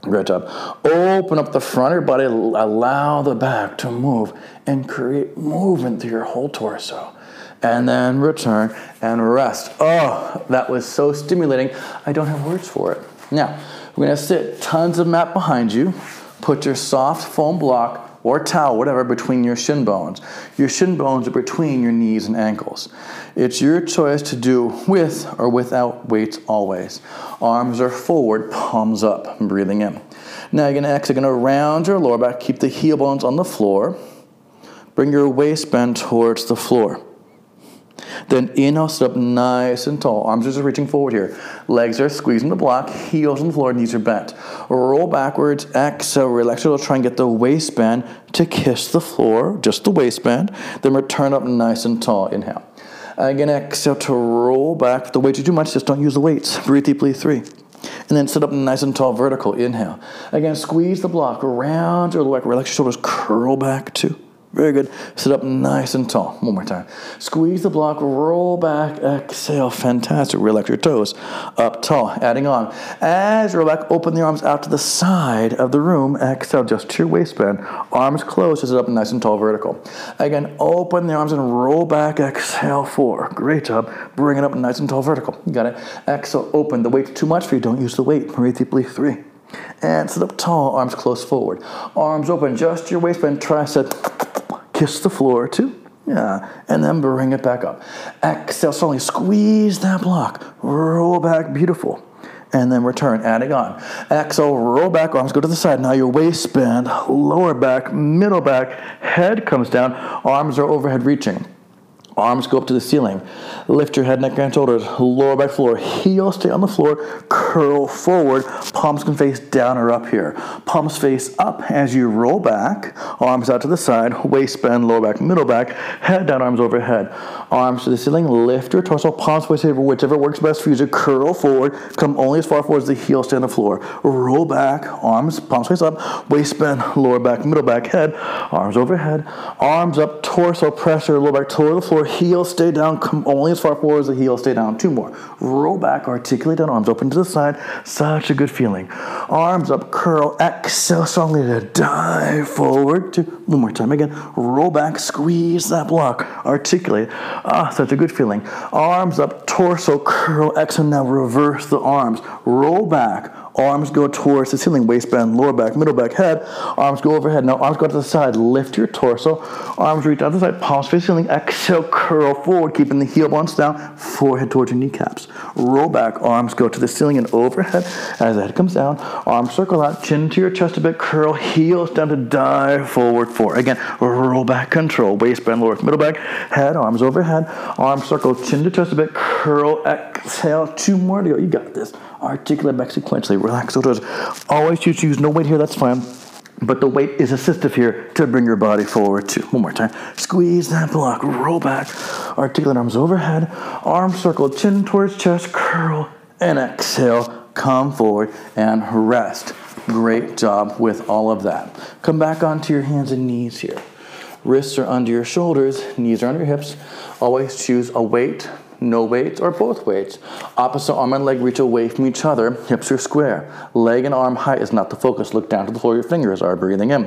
Great job. Open up the front of your body, allow the back to move, and create movement through your whole torso. And then return and rest. Oh, that was so stimulating. I don't have words for it. Now, we're to sit tons of mat behind you. Put your soft foam block or towel, whatever, between your shin bones. Your shin bones are between your knees and ankles. It's your choice to do with or without weights always. Arms are forward, palms up, breathing in. Now you're exhale, going to round your lower back, keep the heel bones on the floor. Bring your waistband towards the floor. Then inhale, sit up nice and tall. Arms are just reaching forward here. Legs are squeezing the block, heels on the floor, knees are bent. Roll backwards, exhale, relax your try and get the waistband to kiss the floor, just the waistband. Then return up nice and tall. Inhale. Again, exhale to roll back. If the weights are too much, just don't use the weights. Breathe deeply, three. And then sit up nice and tall, vertical. Inhale. Again, squeeze the block around your back. Relax your shoulders, curl back, two. Very good. Sit up nice and tall. One more time. Squeeze the block, roll back, exhale. Fantastic. Relax your toes. Up tall. Adding on. As you roll back, open the arms out to the side of the room. Exhale just to your waistband. Arms closed. Sit up nice and tall, vertical. Again, open the arms and roll back. Exhale. Four. Great job. Bring it up nice and tall, vertical. You got it. Exhale. Open. The weight's too much for you. Don't use the weight. Breathe deeply. Three. And sit up tall, arms close forward. Arms open, just your waistband, tricep kiss the floor too. Yeah, and then bring it back up. Exhale, slowly squeeze that block. Roll back, beautiful. And then return, adding on. Exhale, roll back, arms go to the side. Now your waistband, lower back, middle back, head comes down, arms are overhead reaching. Arms go up to the ceiling. Lift your head, neck, and shoulders. Lower back floor. Heels stay on the floor. Curl forward. Palms can face down or up here. Palms face up as you roll back. Arms out to the side. Waist bend, lower back, middle back. Head down, arms overhead. Arms to the ceiling. Lift your torso. Palms face over whichever works best for you to curl forward. Come only as far forward as the heels stay on the floor. Roll back. Arms, palms face up. Waist bend, lower back, middle back, head. Arms overhead. Arms up. Torso pressure. Lower back toward the floor heels stay down, come only as far forward as the heels stay down. Two more. Roll back, articulate down, arms open to the side. Such a good feeling. Arms up, curl, exhale strongly to dive forward. Two. One more time again. Roll back, squeeze that block. Articulate. Ah, such a good feeling. Arms up, torso, curl, exhale. Now reverse the arms. Roll back Arms go towards the ceiling, waistband, lower back, middle back, head. Arms go overhead. Now arms go to the side. Lift your torso. Arms reach out to the side. Palms face ceiling. Exhale, curl forward, keeping the heel bones down. Forehead towards your kneecaps. Roll back. Arms go to the ceiling and overhead. As the head comes down, arms circle out. Chin to your chest a bit. Curl. Heels down to dive forward. Four. Again, roll back. Control. Waistband, lower, middle back, head. Arms overhead. Arms circle. Chin to chest a bit. Curl. Exhale. Two more to go. You got this. Articulate back sequentially. Relax Always choose to use no weight here, that's fine. But the weight is assistive here to bring your body forward too. One more time. Squeeze that block, roll back. Articulate arms overhead, arms circle, chin towards chest, curl, and exhale. Come forward and rest. Great job with all of that. Come back onto your hands and knees here. Wrists are under your shoulders, knees are under your hips. Always choose a weight no weights or both weights. Opposite arm and leg reach away from each other, hips are square. Leg and arm height is not the focus. Look down to the floor, your fingers are breathing in.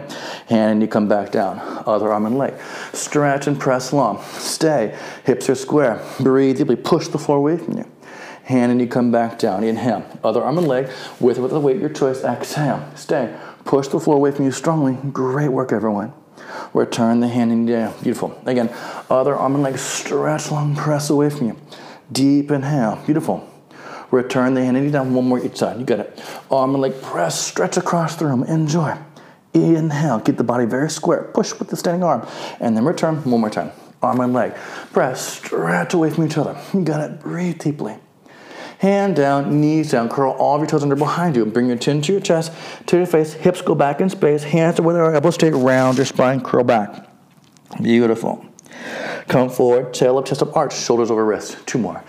Hand and you come back down. Other arm and leg. Stretch and press long. Stay, hips are square. Breathe deeply, push the floor away from you. Hand and you come back down. Inhale. Other arm and leg, with or without the weight, your choice. Exhale. Stay. Push the floor away from you strongly. Great work, everyone. Return the hand in down. Beautiful. Again, other arm and leg stretch long, press away from you. Deep inhale. Beautiful. Return the hand and down. One more each side. You got it. Arm and leg press, stretch across the room. Enjoy. Inhale. Keep the body very square. Push with the standing arm. And then return one more time. Arm and leg. Press, stretch away from each other. You got it. Breathe deeply. Hand down, knees down, curl all of your toes under behind you. Bring your chin to your chest, to your face, hips go back in space, hands to where they are, elbows straight, round your spine, curl back. Beautiful. Come forward, tail up, chest up, arch, shoulders over wrist. Two more.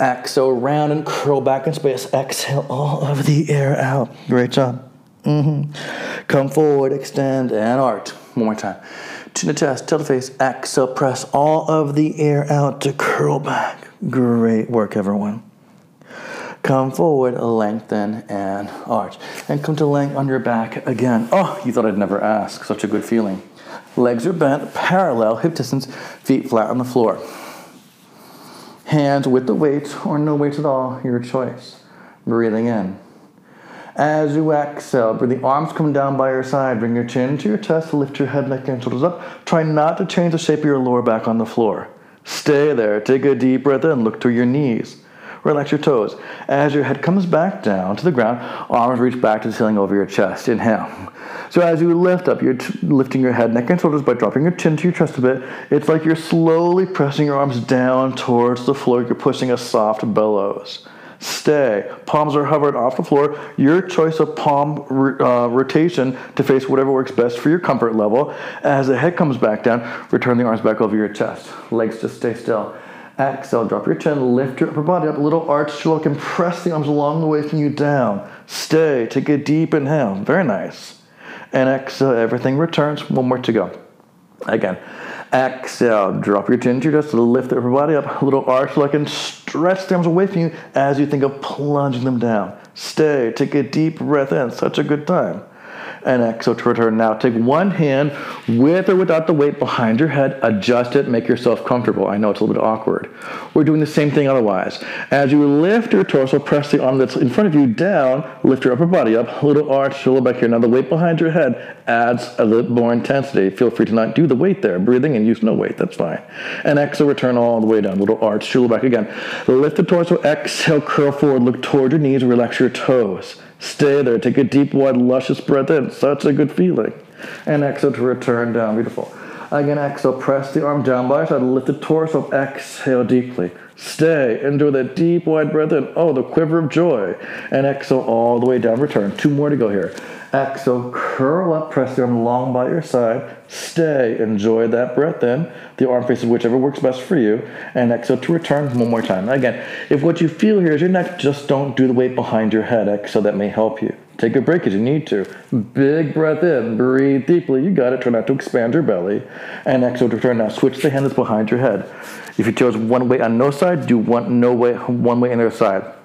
Exhale, round and curl back in space. Exhale all of the air out. Great job. Mm-hmm. Come forward, extend, and arch. One more time. Chin to chest, tail to face. Exhale, press all of the air out to curl back. Great work, everyone. Come forward, lengthen, and arch. And come to length on your back again. Oh, you thought I'd never ask. Such a good feeling. Legs are bent, parallel, hip distance, feet flat on the floor. Hands with the weight or no weight at all, your choice. Breathing in. As you exhale, bring the arms come down by your side. Bring your chin to your chest, lift your head, neck, and shoulders up. Try not to change the shape of your lower back on the floor. Stay there. Take a deep breath in. Look to your knees. Relax your toes. As your head comes back down to the ground, arms reach back to the ceiling over your chest. Inhale. So as you lift up, you're t- lifting your head, neck, and shoulders by dropping your chin to your chest a bit. It's like you're slowly pressing your arms down towards the floor. You're pushing a soft bellows. Stay. Palms are hovered off the floor. Your choice of palm uh, rotation to face whatever works best for your comfort level. As the head comes back down, return the arms back over your chest. Legs just stay still. Exhale, drop your chin, lift your upper body up, a little arch to look, and press the arms along the way from you down. Stay, take a deep inhale. Very nice. And exhale, everything returns. One more to go. Again. Exhale, drop your chin to your chest, lift the upper body up, a little arch look, and stretch the arms away from you as you think of plunging them down. Stay, take a deep breath in. Such a good time and exhale to return. Now take one hand with or without the weight behind your head, adjust it, make yourself comfortable. I know it's a little bit awkward. We're doing the same thing otherwise. As you lift your torso, press the arm that's in front of you down, lift your upper body up, little arch, shoulder back here. Now the weight behind your head adds a little more intensity. Feel free to not do the weight there. Breathing and use no weight, that's fine. And exhale, return all the way down, little arch, shoulder back again. Lift the torso, exhale, curl forward, look toward your knees, relax your toes. Stay there. Take a deep, wide, luscious breath in. Such a good feeling. And exhale to return down. Beautiful. Again, exhale. Press the arm down by side. Lift the torso. Exhale deeply. Stay. Enjoy that deep, wide breath in. Oh, the quiver of joy. And exhale all the way down. Return. Two more to go here. Exhale, curl up, press the arm long by your side. Stay, enjoy that breath in. The arm faces whichever works best for you. And exhale to return one more time. Again, if what you feel here is your neck, just don't do the weight behind your head. Exhale, that may help you. Take a break if you need to. Big breath in, breathe deeply. You got it. Try not to expand your belly. And exhale to return. Now switch the hand that's behind your head. If you chose one way on no side, do one no way, one way on the other side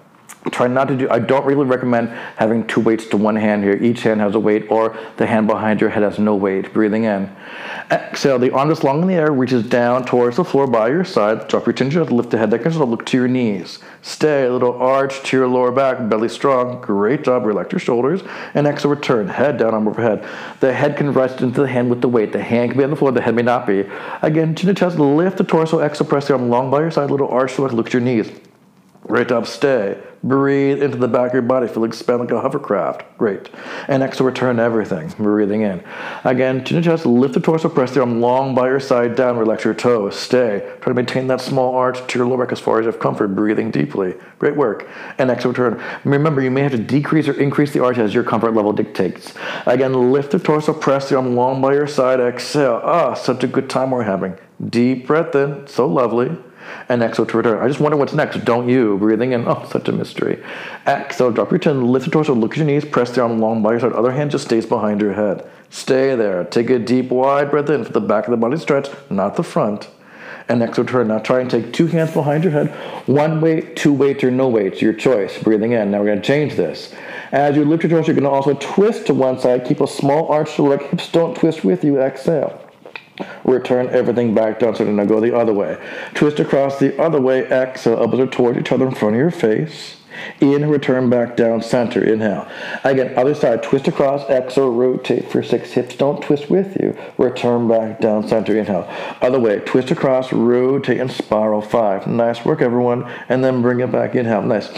try not to do i don't really recommend having two weights to one hand here. Each hand has a weight or the hand behind your head has no weight. Breathing in. Exhale the arm that's long in the air reaches down towards the floor by your side. Drop your chin lift the head neck and look to your knees. Stay a little arch to your lower back belly strong. Great job relax your shoulders. And exhale return head down arm overhead. The head can rest into the hand with the weight. The hand can be on the floor the head may not be. Again chin to chest lift the torso exhale press the arm long by your side little arch to look at your knees. Great job. Stay. Breathe into the back of your body. Feel expand like a hovercraft. Great. And exhale, return everything. Breathing in. Again, chin to chest. Lift the torso. Press the arm long by your side down. Relax your toes. Stay. Try to maintain that small arch to your lower back as far as you have comfort. Breathing deeply. Great work. And exhale, return. Remember, you may have to decrease or increase the arch as your comfort level dictates. Again, lift the torso. Press the arm long by your side. Exhale. Ah, such a good time we're having. Deep breath in. So lovely and exhale. I just wonder what's next. Don't you? Breathing in. Oh, such a mystery. Exhale, drop your chin, lift the torso, look at your knees, press arm long by your side. Other hand just stays behind your head. Stay there. Take a deep, wide breath in for the back of the body stretch, not the front. and exhale. Now try and take two hands behind your head. One weight, two weights, or no weights, your choice. Breathing in. Now we're going to change this. As you lift your torso, you're going to also twist to one side. Keep a small arch to the. Hips don't twist with you. Exhale. Return everything back down. So now go the other way. Twist across the other way. Exhale. Elbows are towards each other in front of your face. In, return back down, center, inhale. Again, other side, twist across, exhale, rotate for six. Hips don't twist with you. Return back down, center, inhale. Other way, twist across, rotate, and spiral, five. Nice work, everyone. And then bring it back, inhale, nice.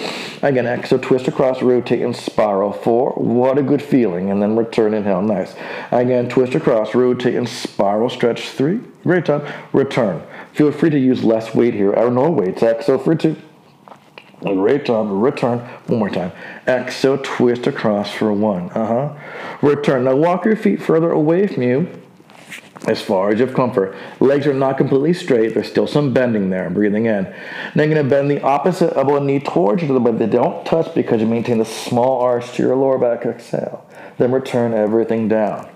Again, exhale, twist across, rotate, and spiral, four. What a good feeling. And then return, inhale, nice. Again, twist across, rotate, and spiral, stretch, three. Great job. Return. Feel free to use less weight here, or no weights. Exhale for two. Great job. Return. One more time. Exhale, twist across for one. Uh huh. Return. Now walk your feet further away from you as far as you have comfort. Legs are not completely straight. There's still some bending there. Breathing in. Then you're going to bend the opposite elbow and knee towards you, but they don't touch because you maintain the small arch to your lower back. Exhale. Then return everything down.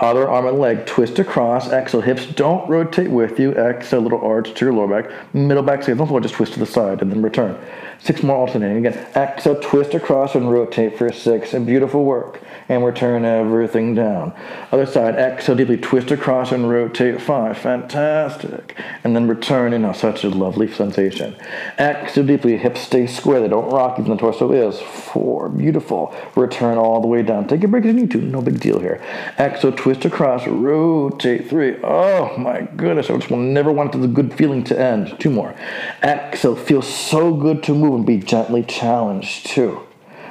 Other arm and leg, twist across, exhale, hips don't rotate with you, exhale, little arch to your lower back, middle back the floor, just twist to the side and then return. Six more alternating. Again, exhale, twist across and rotate for six, and beautiful work. And return everything down. Other side, exhale deeply, twist across and rotate five, fantastic. And then return, in such a lovely sensation. Exhale deeply, hips stay square, they don't rock even the torso is, four, beautiful. Return all the way down. Take a break if you need to, no big deal here. Exhale, twist across, rotate three. Oh my goodness, I just will never want the good feeling to end. Two more. Exhale, feels so good to move and be gently challenged too.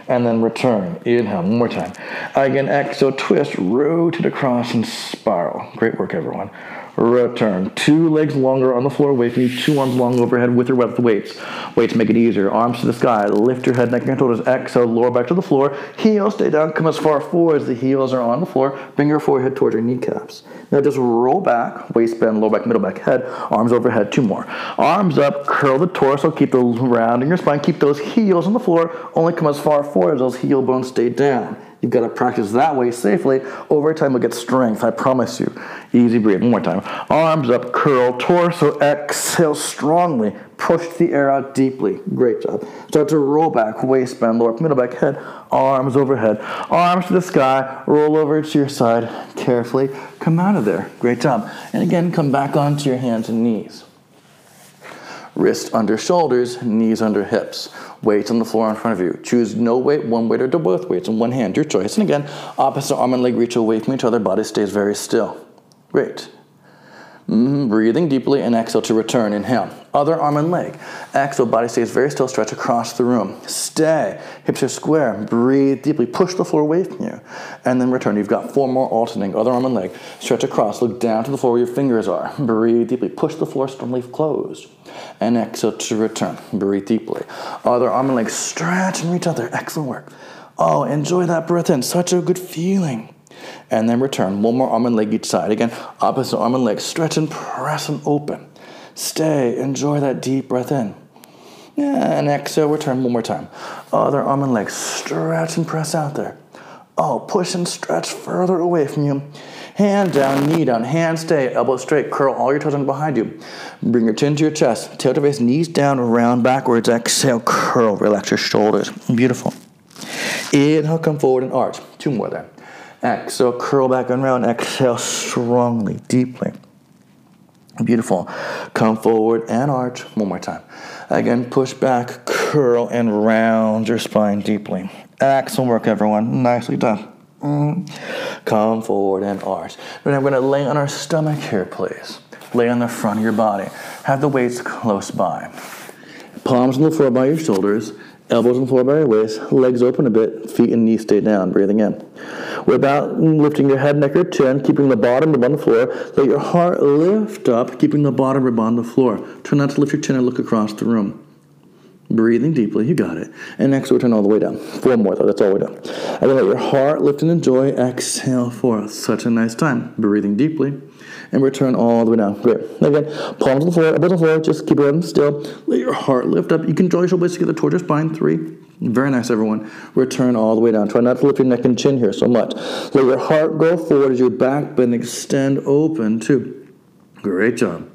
And then return. Inhale, one more time. Again, exhale, twist, rotate across and spiral. Great work, everyone. Return. Two legs longer on the floor away from you. Two arms long overhead with or without weights. Weights make it easier. Arms to the sky. Lift your head, neck, and shoulders. Exhale, lower back to the floor. Heels stay down. Come as far forward as the heels are on the floor. Bring your forehead towards your kneecaps. Now just roll back, waist bend, lower back, middle back, head, arms overhead, two more. Arms up, curl the torso, keep the round in your spine, keep those heels on the floor, only come as far forward as those heel bones stay down. You've got to practice that way safely. Over time, you'll get strength, I promise you. Easy breathe. One more time. Arms up, curl, torso, exhale strongly. Push the air out deeply. Great job. Start to roll back, waist bend, lower, middle back, head, arms overhead, arms to the sky, roll over to your side carefully. Come out of there. Great job. And again, come back onto your hands and knees. Wrist under shoulders, knees under hips. Weights on the floor in front of you. Choose no weight, one weight, or do both weights in one hand. Your choice. And again, opposite arm and leg reach away from each other. Body stays very still. Great. Mm-hmm. Breathing deeply and exhale to return. Inhale. Other arm and leg. Exhale, body stays very still. Stretch across the room. Stay. Hips are square. Breathe deeply. Push the floor away from you. And then return. You've got four more alternating. Other arm and leg. Stretch across. Look down to the floor where your fingers are. Breathe deeply. Push the floor strongly closed. And exhale to return. Breathe deeply. Other arm and leg. Stretch and reach out there. Excellent work. Oh, enjoy that breath in. Such a good feeling and then return. One more arm and leg each side. Again, opposite arm and leg. Stretch and press and open. Stay. Enjoy that deep breath in. And exhale, return one more time. Other arm and leg. Stretch and press out there. Oh, push and stretch further away from you. Hand down, knee down, hand stay, elbow straight, curl all your toes in behind you. Bring your chin to your chest, tail to face, knees down, round backwards. Exhale, curl, relax your shoulders. Beautiful. Inhale, come forward and arch. Two more there. Exhale, curl back and round. Exhale strongly, deeply. Beautiful. Come forward and arch. One more time. Again, push back, curl, and round your spine deeply. Excellent work, everyone. Nicely done. Mm. Come forward and arch. Then I'm going to lay on our stomach here, please. Lay on the front of your body. Have the weights close by. Palms on the floor by your shoulders. Elbows on the floor by your waist, legs open a bit, feet and knees stay down, breathing in. Without lifting your head, neck, or chin, keeping the bottom rib on the floor, let your heart lift up, keeping the bottom rib on the floor. Try not to lift your chin and look across the room. Breathing deeply, you got it. And we'll turn all the way down. Four more, though, that's all we do. And then let your heart lift and enjoy. Exhale for such a nice time. Breathing deeply and return all the way down. Great. Again, palms on the floor, elbows the floor. Just keep it still. Let your heart lift up. You can draw your shoulders together towards your spine. Three. Very nice, everyone. Return all the way down. Try not to lift your neck and chin here so much. Let your heart go forward as your back bend extend open. Two. Great job.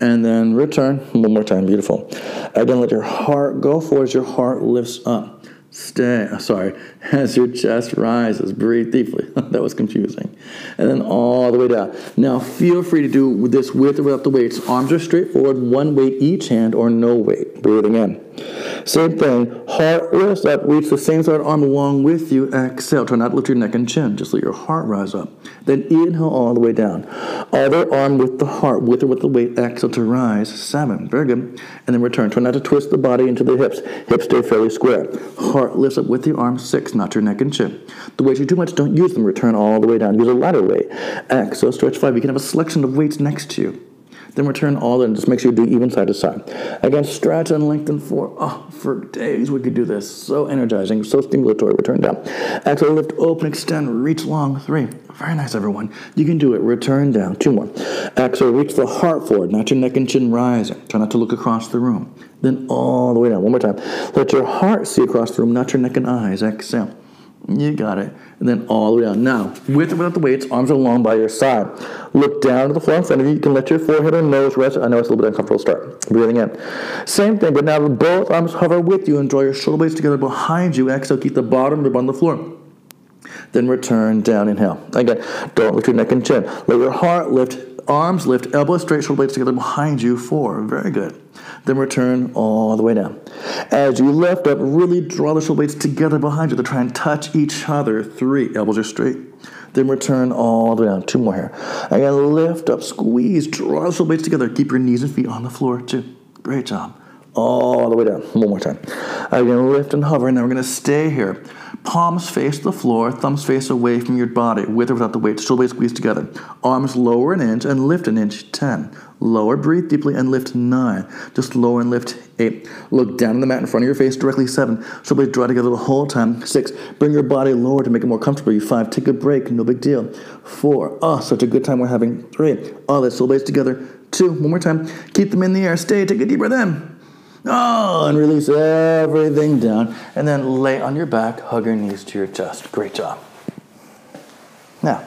And then return one more time. Beautiful. Again, let your heart go forward as your heart lifts up. Stay, sorry, as your chest rises, breathe deeply. that was confusing. And then all the way down. Now, feel free to do this with or without the weights. Arms are straight forward, one weight each hand or no weight. Breathing in. Same thing. Heart lifts up. Reach the same side arm along with you. Exhale. Try not to lift your neck and chin. Just let your heart rise up. Then inhale all the way down. Other arm with the heart, with or with the weight. Exhale to rise. Seven. Very good. And then return. Try not to twist the body into the hips. Hips stay fairly square. Heart lifts up with the arm. Six. Not your neck and chin. The weights are too much. Don't use them. Return all the way down. Use a lighter weight. Exhale. Stretch five. You can have a selection of weights next to you. Then return all in. Just make sure you do even side to side. Again, stretch and lengthen for, oh, for days we could do this. So energizing, so stimulatory. Return down. Exhale, lift, open, extend, reach long. Three. Very nice, everyone. You can do it. Return down. Two more. Exhale, reach the heart forward, not your neck and chin rising. Try not to look across the room. Then all the way down. One more time. Let your heart see across the room, not your neck and eyes. Exhale. You got it. And then all the way down. Now, with or without the weights, arms are long by your side. Look down to the floor in front of you. You can let your forehead and nose rest. I know it's a little bit uncomfortable start. Breathing in. Same thing, but now both arms hover with you and draw your shoulder blades together behind you. Exhale, keep the bottom rib on the floor. Then return down, inhale. Again, don't lift your neck and chin. Let your heart lift, arms lift, elbows straight, shoulder blades together behind you. Four. Very good. Then return all the way down. As you lift up, really draw the shoulder blades together behind you to try and touch each other. Three. Elbows are straight. Then return all the way down. Two more here. Again, lift up, squeeze, draw the shoulder blades together. Keep your knees and feet on the floor. Two. Great job. All the way down. One more time. Again, lift and hover. Now we're going to stay here. Palms face the floor, thumbs face away from your body, with or without the weight. Shoulder blades squeeze together. Arms lower an inch and lift an inch. Ten. Lower, breathe deeply, and lift nine. Just lower and lift eight. Look down on the mat in front of your face directly seven. Shoulder blades draw together the whole time. Six. Bring your body lower to make it more comfortable. You five. Take a break. No big deal. Four. Oh, such a good time we're having. Three. Oh, let's shoulder blades together. Two. One more time. Keep them in the air. Stay. Take a deep breath in. Oh, and release everything down. And then lay on your back, hug your knees to your chest. Great job. Now,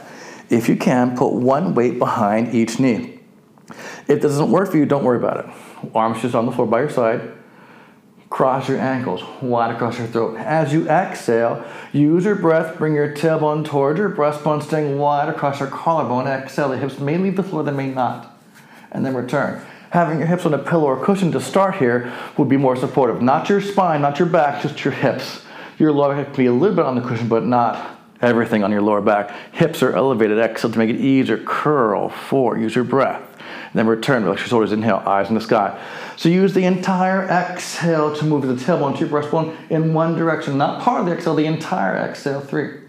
if you can, put one weight behind each knee. If this doesn't work for you, don't worry about it. Arms just on the floor by your side. Cross your ankles wide across your throat. As you exhale, use your breath, bring your tailbone towards your breastbone, staying wide across your collarbone. Exhale, the hips may leave the floor, they may not. And then return having your hips on a pillow or cushion to start here would be more supportive. Not your spine, not your back, just your hips. Your lower back can be a little bit on the cushion, but not everything on your lower back. Hips are elevated. Exhale to make it easier. Curl. Four. Use your breath. Then return. Relax your shoulders. Inhale. Eyes in the sky. So use the entire exhale to move the tailbone to your breastbone in one direction. Not part of the exhale, the entire exhale. Three.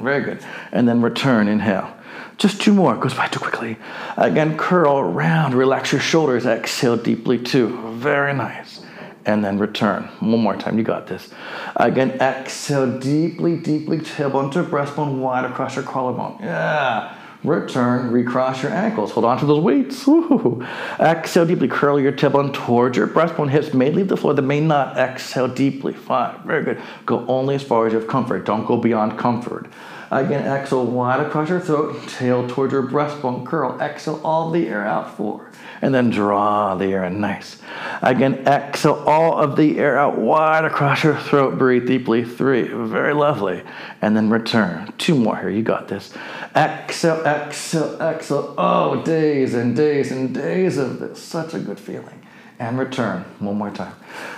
Very good. And then return. Inhale. Just two more. Goes by too quickly. Again, curl around. Relax your shoulders. Exhale deeply, too. Very nice. And then return. One more time. You got this. Again, exhale deeply, deeply. Tailbone to breastbone wide across your collarbone. Yeah. Return, recross your ankles. Hold on to those weights. Woo. Exhale deeply. Curl your tailbone towards your breastbone. Hips may leave the floor, they may not. Exhale deeply. Five. Very good. Go only as far as you have comfort. Don't go beyond comfort. Again, exhale wide across your throat, tail towards your breastbone, curl. Exhale all the air out, four. And then draw the air in, nice. Again, exhale all of the air out wide across your throat, breathe deeply, three. Very lovely. And then return. Two more here, you got this. Exhale, exhale, exhale. Oh, days and days and days of this. Such a good feeling and return. One more time.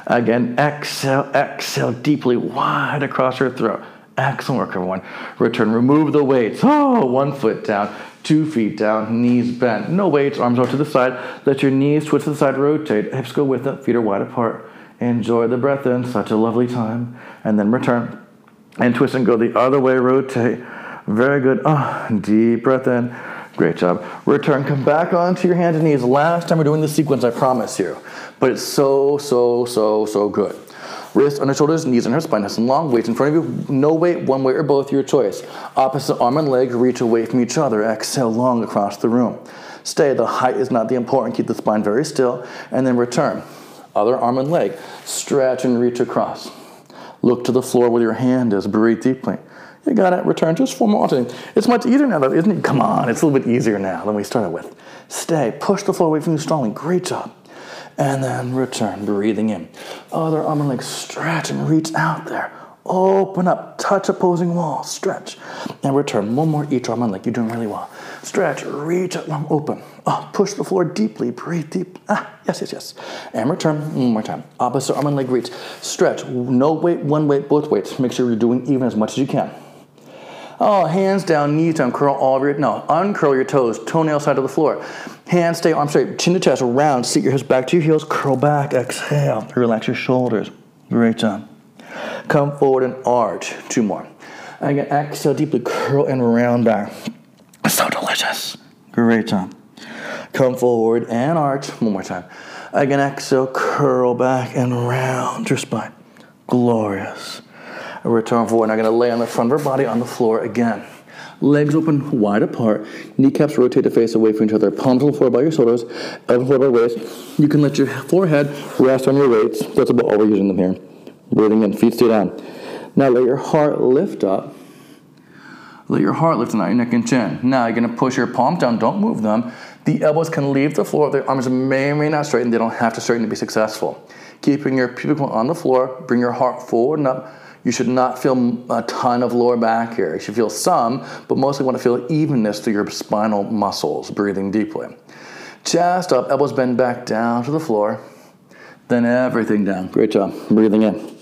Again, exhale, exhale deeply, wide across your throat. Excellent work, everyone. Return. Remove the weights. Oh, one foot down, two feet down, knees bent. No weights, arms out to the side. Let your knees twist to the side, rotate. Hips go with it, feet are wide apart. Enjoy the breath in, such a lovely time. And then return. And twist and go the other way, rotate. Very good. Oh, deep breath in. Great job. Return, come back onto your hands and knees. Last time we're doing the sequence, I promise you. But it's so, so, so, so good. Wrists under shoulders, knees under spine, nice and long. Weights in front of you. No weight, one weight or both, your choice. Opposite arm and leg reach away from each other. Exhale long across the room. Stay. The height is not the important. Keep the spine very still. And then return. Other arm and leg. Stretch and reach across. Look to the floor where your hand is. Breathe deeply. You got it. Return. Just four more. It's much easier now, though, isn't it? Come on. It's a little bit easier now than we started with. Stay. Push the floor away from you strongly. Great job. And then return, breathing in. Other arm and leg stretch and reach out there. Open up, touch opposing wall, stretch, and return. One more each arm and leg. You're doing really well. Stretch, reach up, open. Oh, push the floor deeply, breathe deep. Ah, yes, yes, yes. And return one more time. Opposite arm and leg reach. Stretch. No weight, one weight, both weights. Make sure you're doing even as much as you can. Oh, hands down, knees down, curl all of your, no, uncurl your toes, toenail side of the floor. Hands stay, arms straight, chin to chest, round, seat your hips back to your heels, curl back, exhale, relax your shoulders. Great job. Come forward and arch, two more. And Again, exhale deeply, curl and round back. So delicious. Great job. Come forward and arch, one more time. Again, exhale, curl back and round your spine. Glorious. Return forward. Now, I'm going to lay on the front of our body on the floor again. Legs open wide apart. Kneecaps rotate to face away from each other. Palms on the floor by your shoulders. Elbows forward by your waist. You can let your forehead rest on your weights. That's about all we're using them here. Breathing in. Feet stay down. Now let your heart lift up. Let your heart lift, not your neck and chin. Now you're going to push your palms down. Don't move them. The elbows can leave the floor. The arms may or may not straighten. They don't have to straighten to be successful. Keeping your pubic bone on the floor. Bring your heart forward and up you should not feel a ton of lower back here. You should feel some, but mostly want to feel evenness through your spinal muscles, breathing deeply. Chest up, elbows bend back down to the floor. Then everything down. Great job. Breathing in.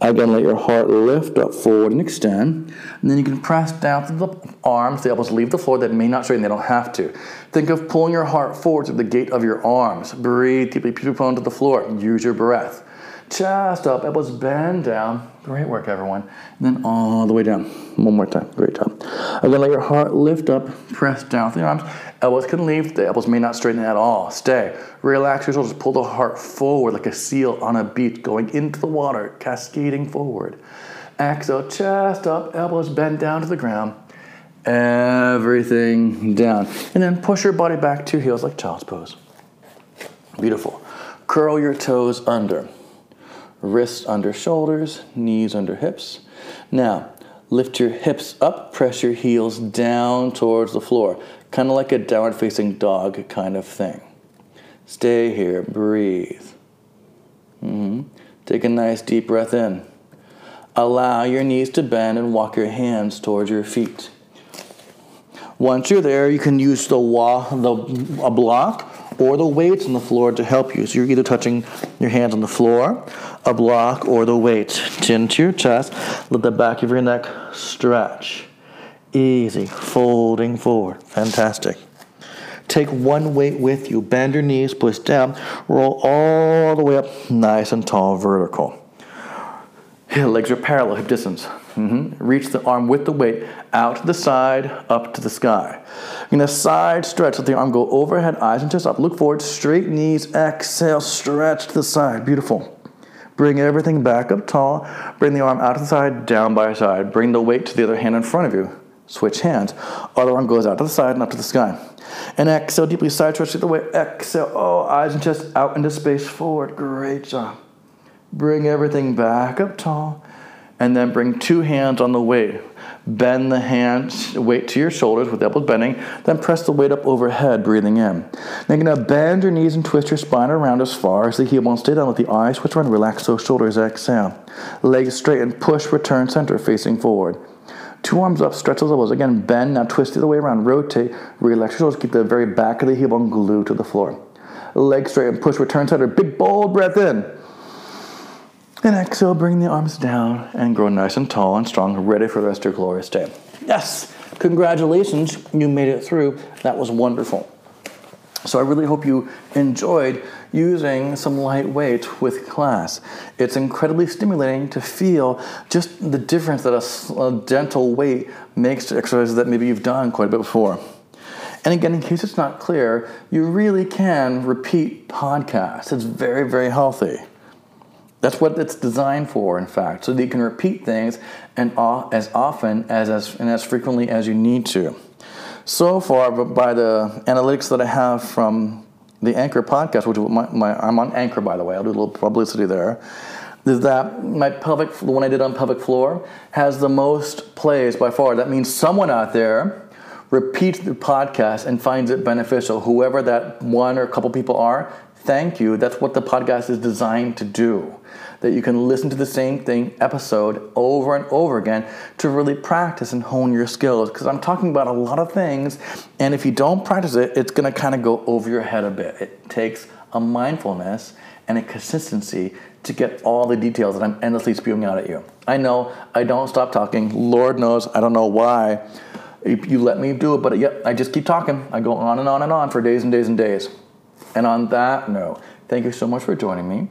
Again, let your heart lift up forward and extend. And then you can press down through the arms. The elbows leave the floor. That may not straighten. They don't have to. Think of pulling your heart forward through the gate of your arms. Breathe deeply, pubic bone to the floor. Use your breath. Chest up, elbows bend down. Great work, everyone. And then all the way down. One more time. Great job. Again, let your heart lift up, press down through the arms. Elbows can leave. The elbows may not straighten at all. Stay. Relax your shoulders. Pull the heart forward like a seal on a beach going into the water, cascading forward. Exhale, chest up, elbows bend down to the ground. Everything down. And then push your body back to heels like child's pose. Beautiful. Curl your toes under wrists under shoulders, knees under hips. Now, lift your hips up, press your heels down towards the floor, kind of like a downward facing dog kind of thing. Stay here, breathe. Mm-hmm. Take a nice deep breath in. Allow your knees to bend and walk your hands towards your feet. Once you're there, you can use the, wa- the a block or the weights on the floor to help you. So you're either touching your hands on the floor, a block, or the weight. Chin to your chest. Let the back of your neck stretch. Easy. Folding forward. Fantastic. Take one weight with you. Bend your knees, push down. Roll all the way up, nice and tall, vertical. Legs are parallel, hip distance. Mm-hmm. Reach the arm with the weight out to the side, up to the sky. You're gonna side stretch. Let the arm go overhead, eyes and chest up. Look forward, straight knees, exhale, stretch to the side. Beautiful. Bring everything back up tall. Bring the arm out to the side, down by side. Bring the weight to the other hand in front of you. Switch hands. Other arm goes out to the side and up to the sky. And exhale deeply, side stretch the way. Exhale, oh, eyes and chest out into space forward. Great job. Bring everything back up tall and then bring two hands on the weight. Bend the hands, weight to your shoulders with elbows bending, then press the weight up overhead, breathing in. Then you're gonna bend your knees and twist your spine around as far as the heel bones stay down. Let the eyes switch around, relax those shoulders, exhale. Legs straight and push, return center, facing forward. Two arms up, stretch those elbows. Again, bend, now twist the other way around, rotate, relax your shoulders, keep the very back of the heel bone glued to the floor. Legs straight and push, return center, big bold breath in. And exhale, bring the arms down and grow nice and tall and strong, ready for the rest of your glorious day. Yes, congratulations, you made it through. That was wonderful. So I really hope you enjoyed using some light weight with class. It's incredibly stimulating to feel just the difference that a, a gentle weight makes to exercises that maybe you've done quite a bit before. And again, in case it's not clear, you really can repeat podcasts. It's very, very healthy. That's what it's designed for, in fact, so that you can repeat things and as often as, as and as frequently as you need to. So far, by the analytics that I have from the Anchor podcast, which my, my, I'm on Anchor by the way, I'll do a little publicity there. Is that my pelvic, the one I did on pelvic floor, has the most plays by far. That means someone out there repeats the podcast and finds it beneficial, whoever that one or couple people are, thank you. That's what the podcast is designed to do. That you can listen to the same thing episode over and over again to really practice and hone your skills. Because I'm talking about a lot of things, and if you don't practice it, it's going to kind of go over your head a bit. It takes a mindfulness and a consistency to get all the details that I'm endlessly spewing out at you. I know I don't stop talking. Lord knows I don't know why you let me do it, but yep, I just keep talking. I go on and on and on for days and days and days. And on that note, thank you so much for joining me.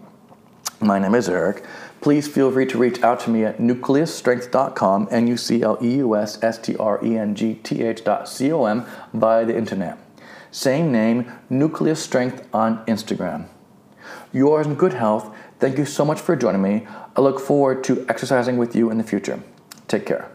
My name is Eric. Please feel free to reach out to me at nucleusstrength.com, N U C L E U S S T R E N G T H dot C O M, via the internet. Same name, Nucleus Strength on Instagram. Yours in good health. Thank you so much for joining me. I look forward to exercising with you in the future. Take care.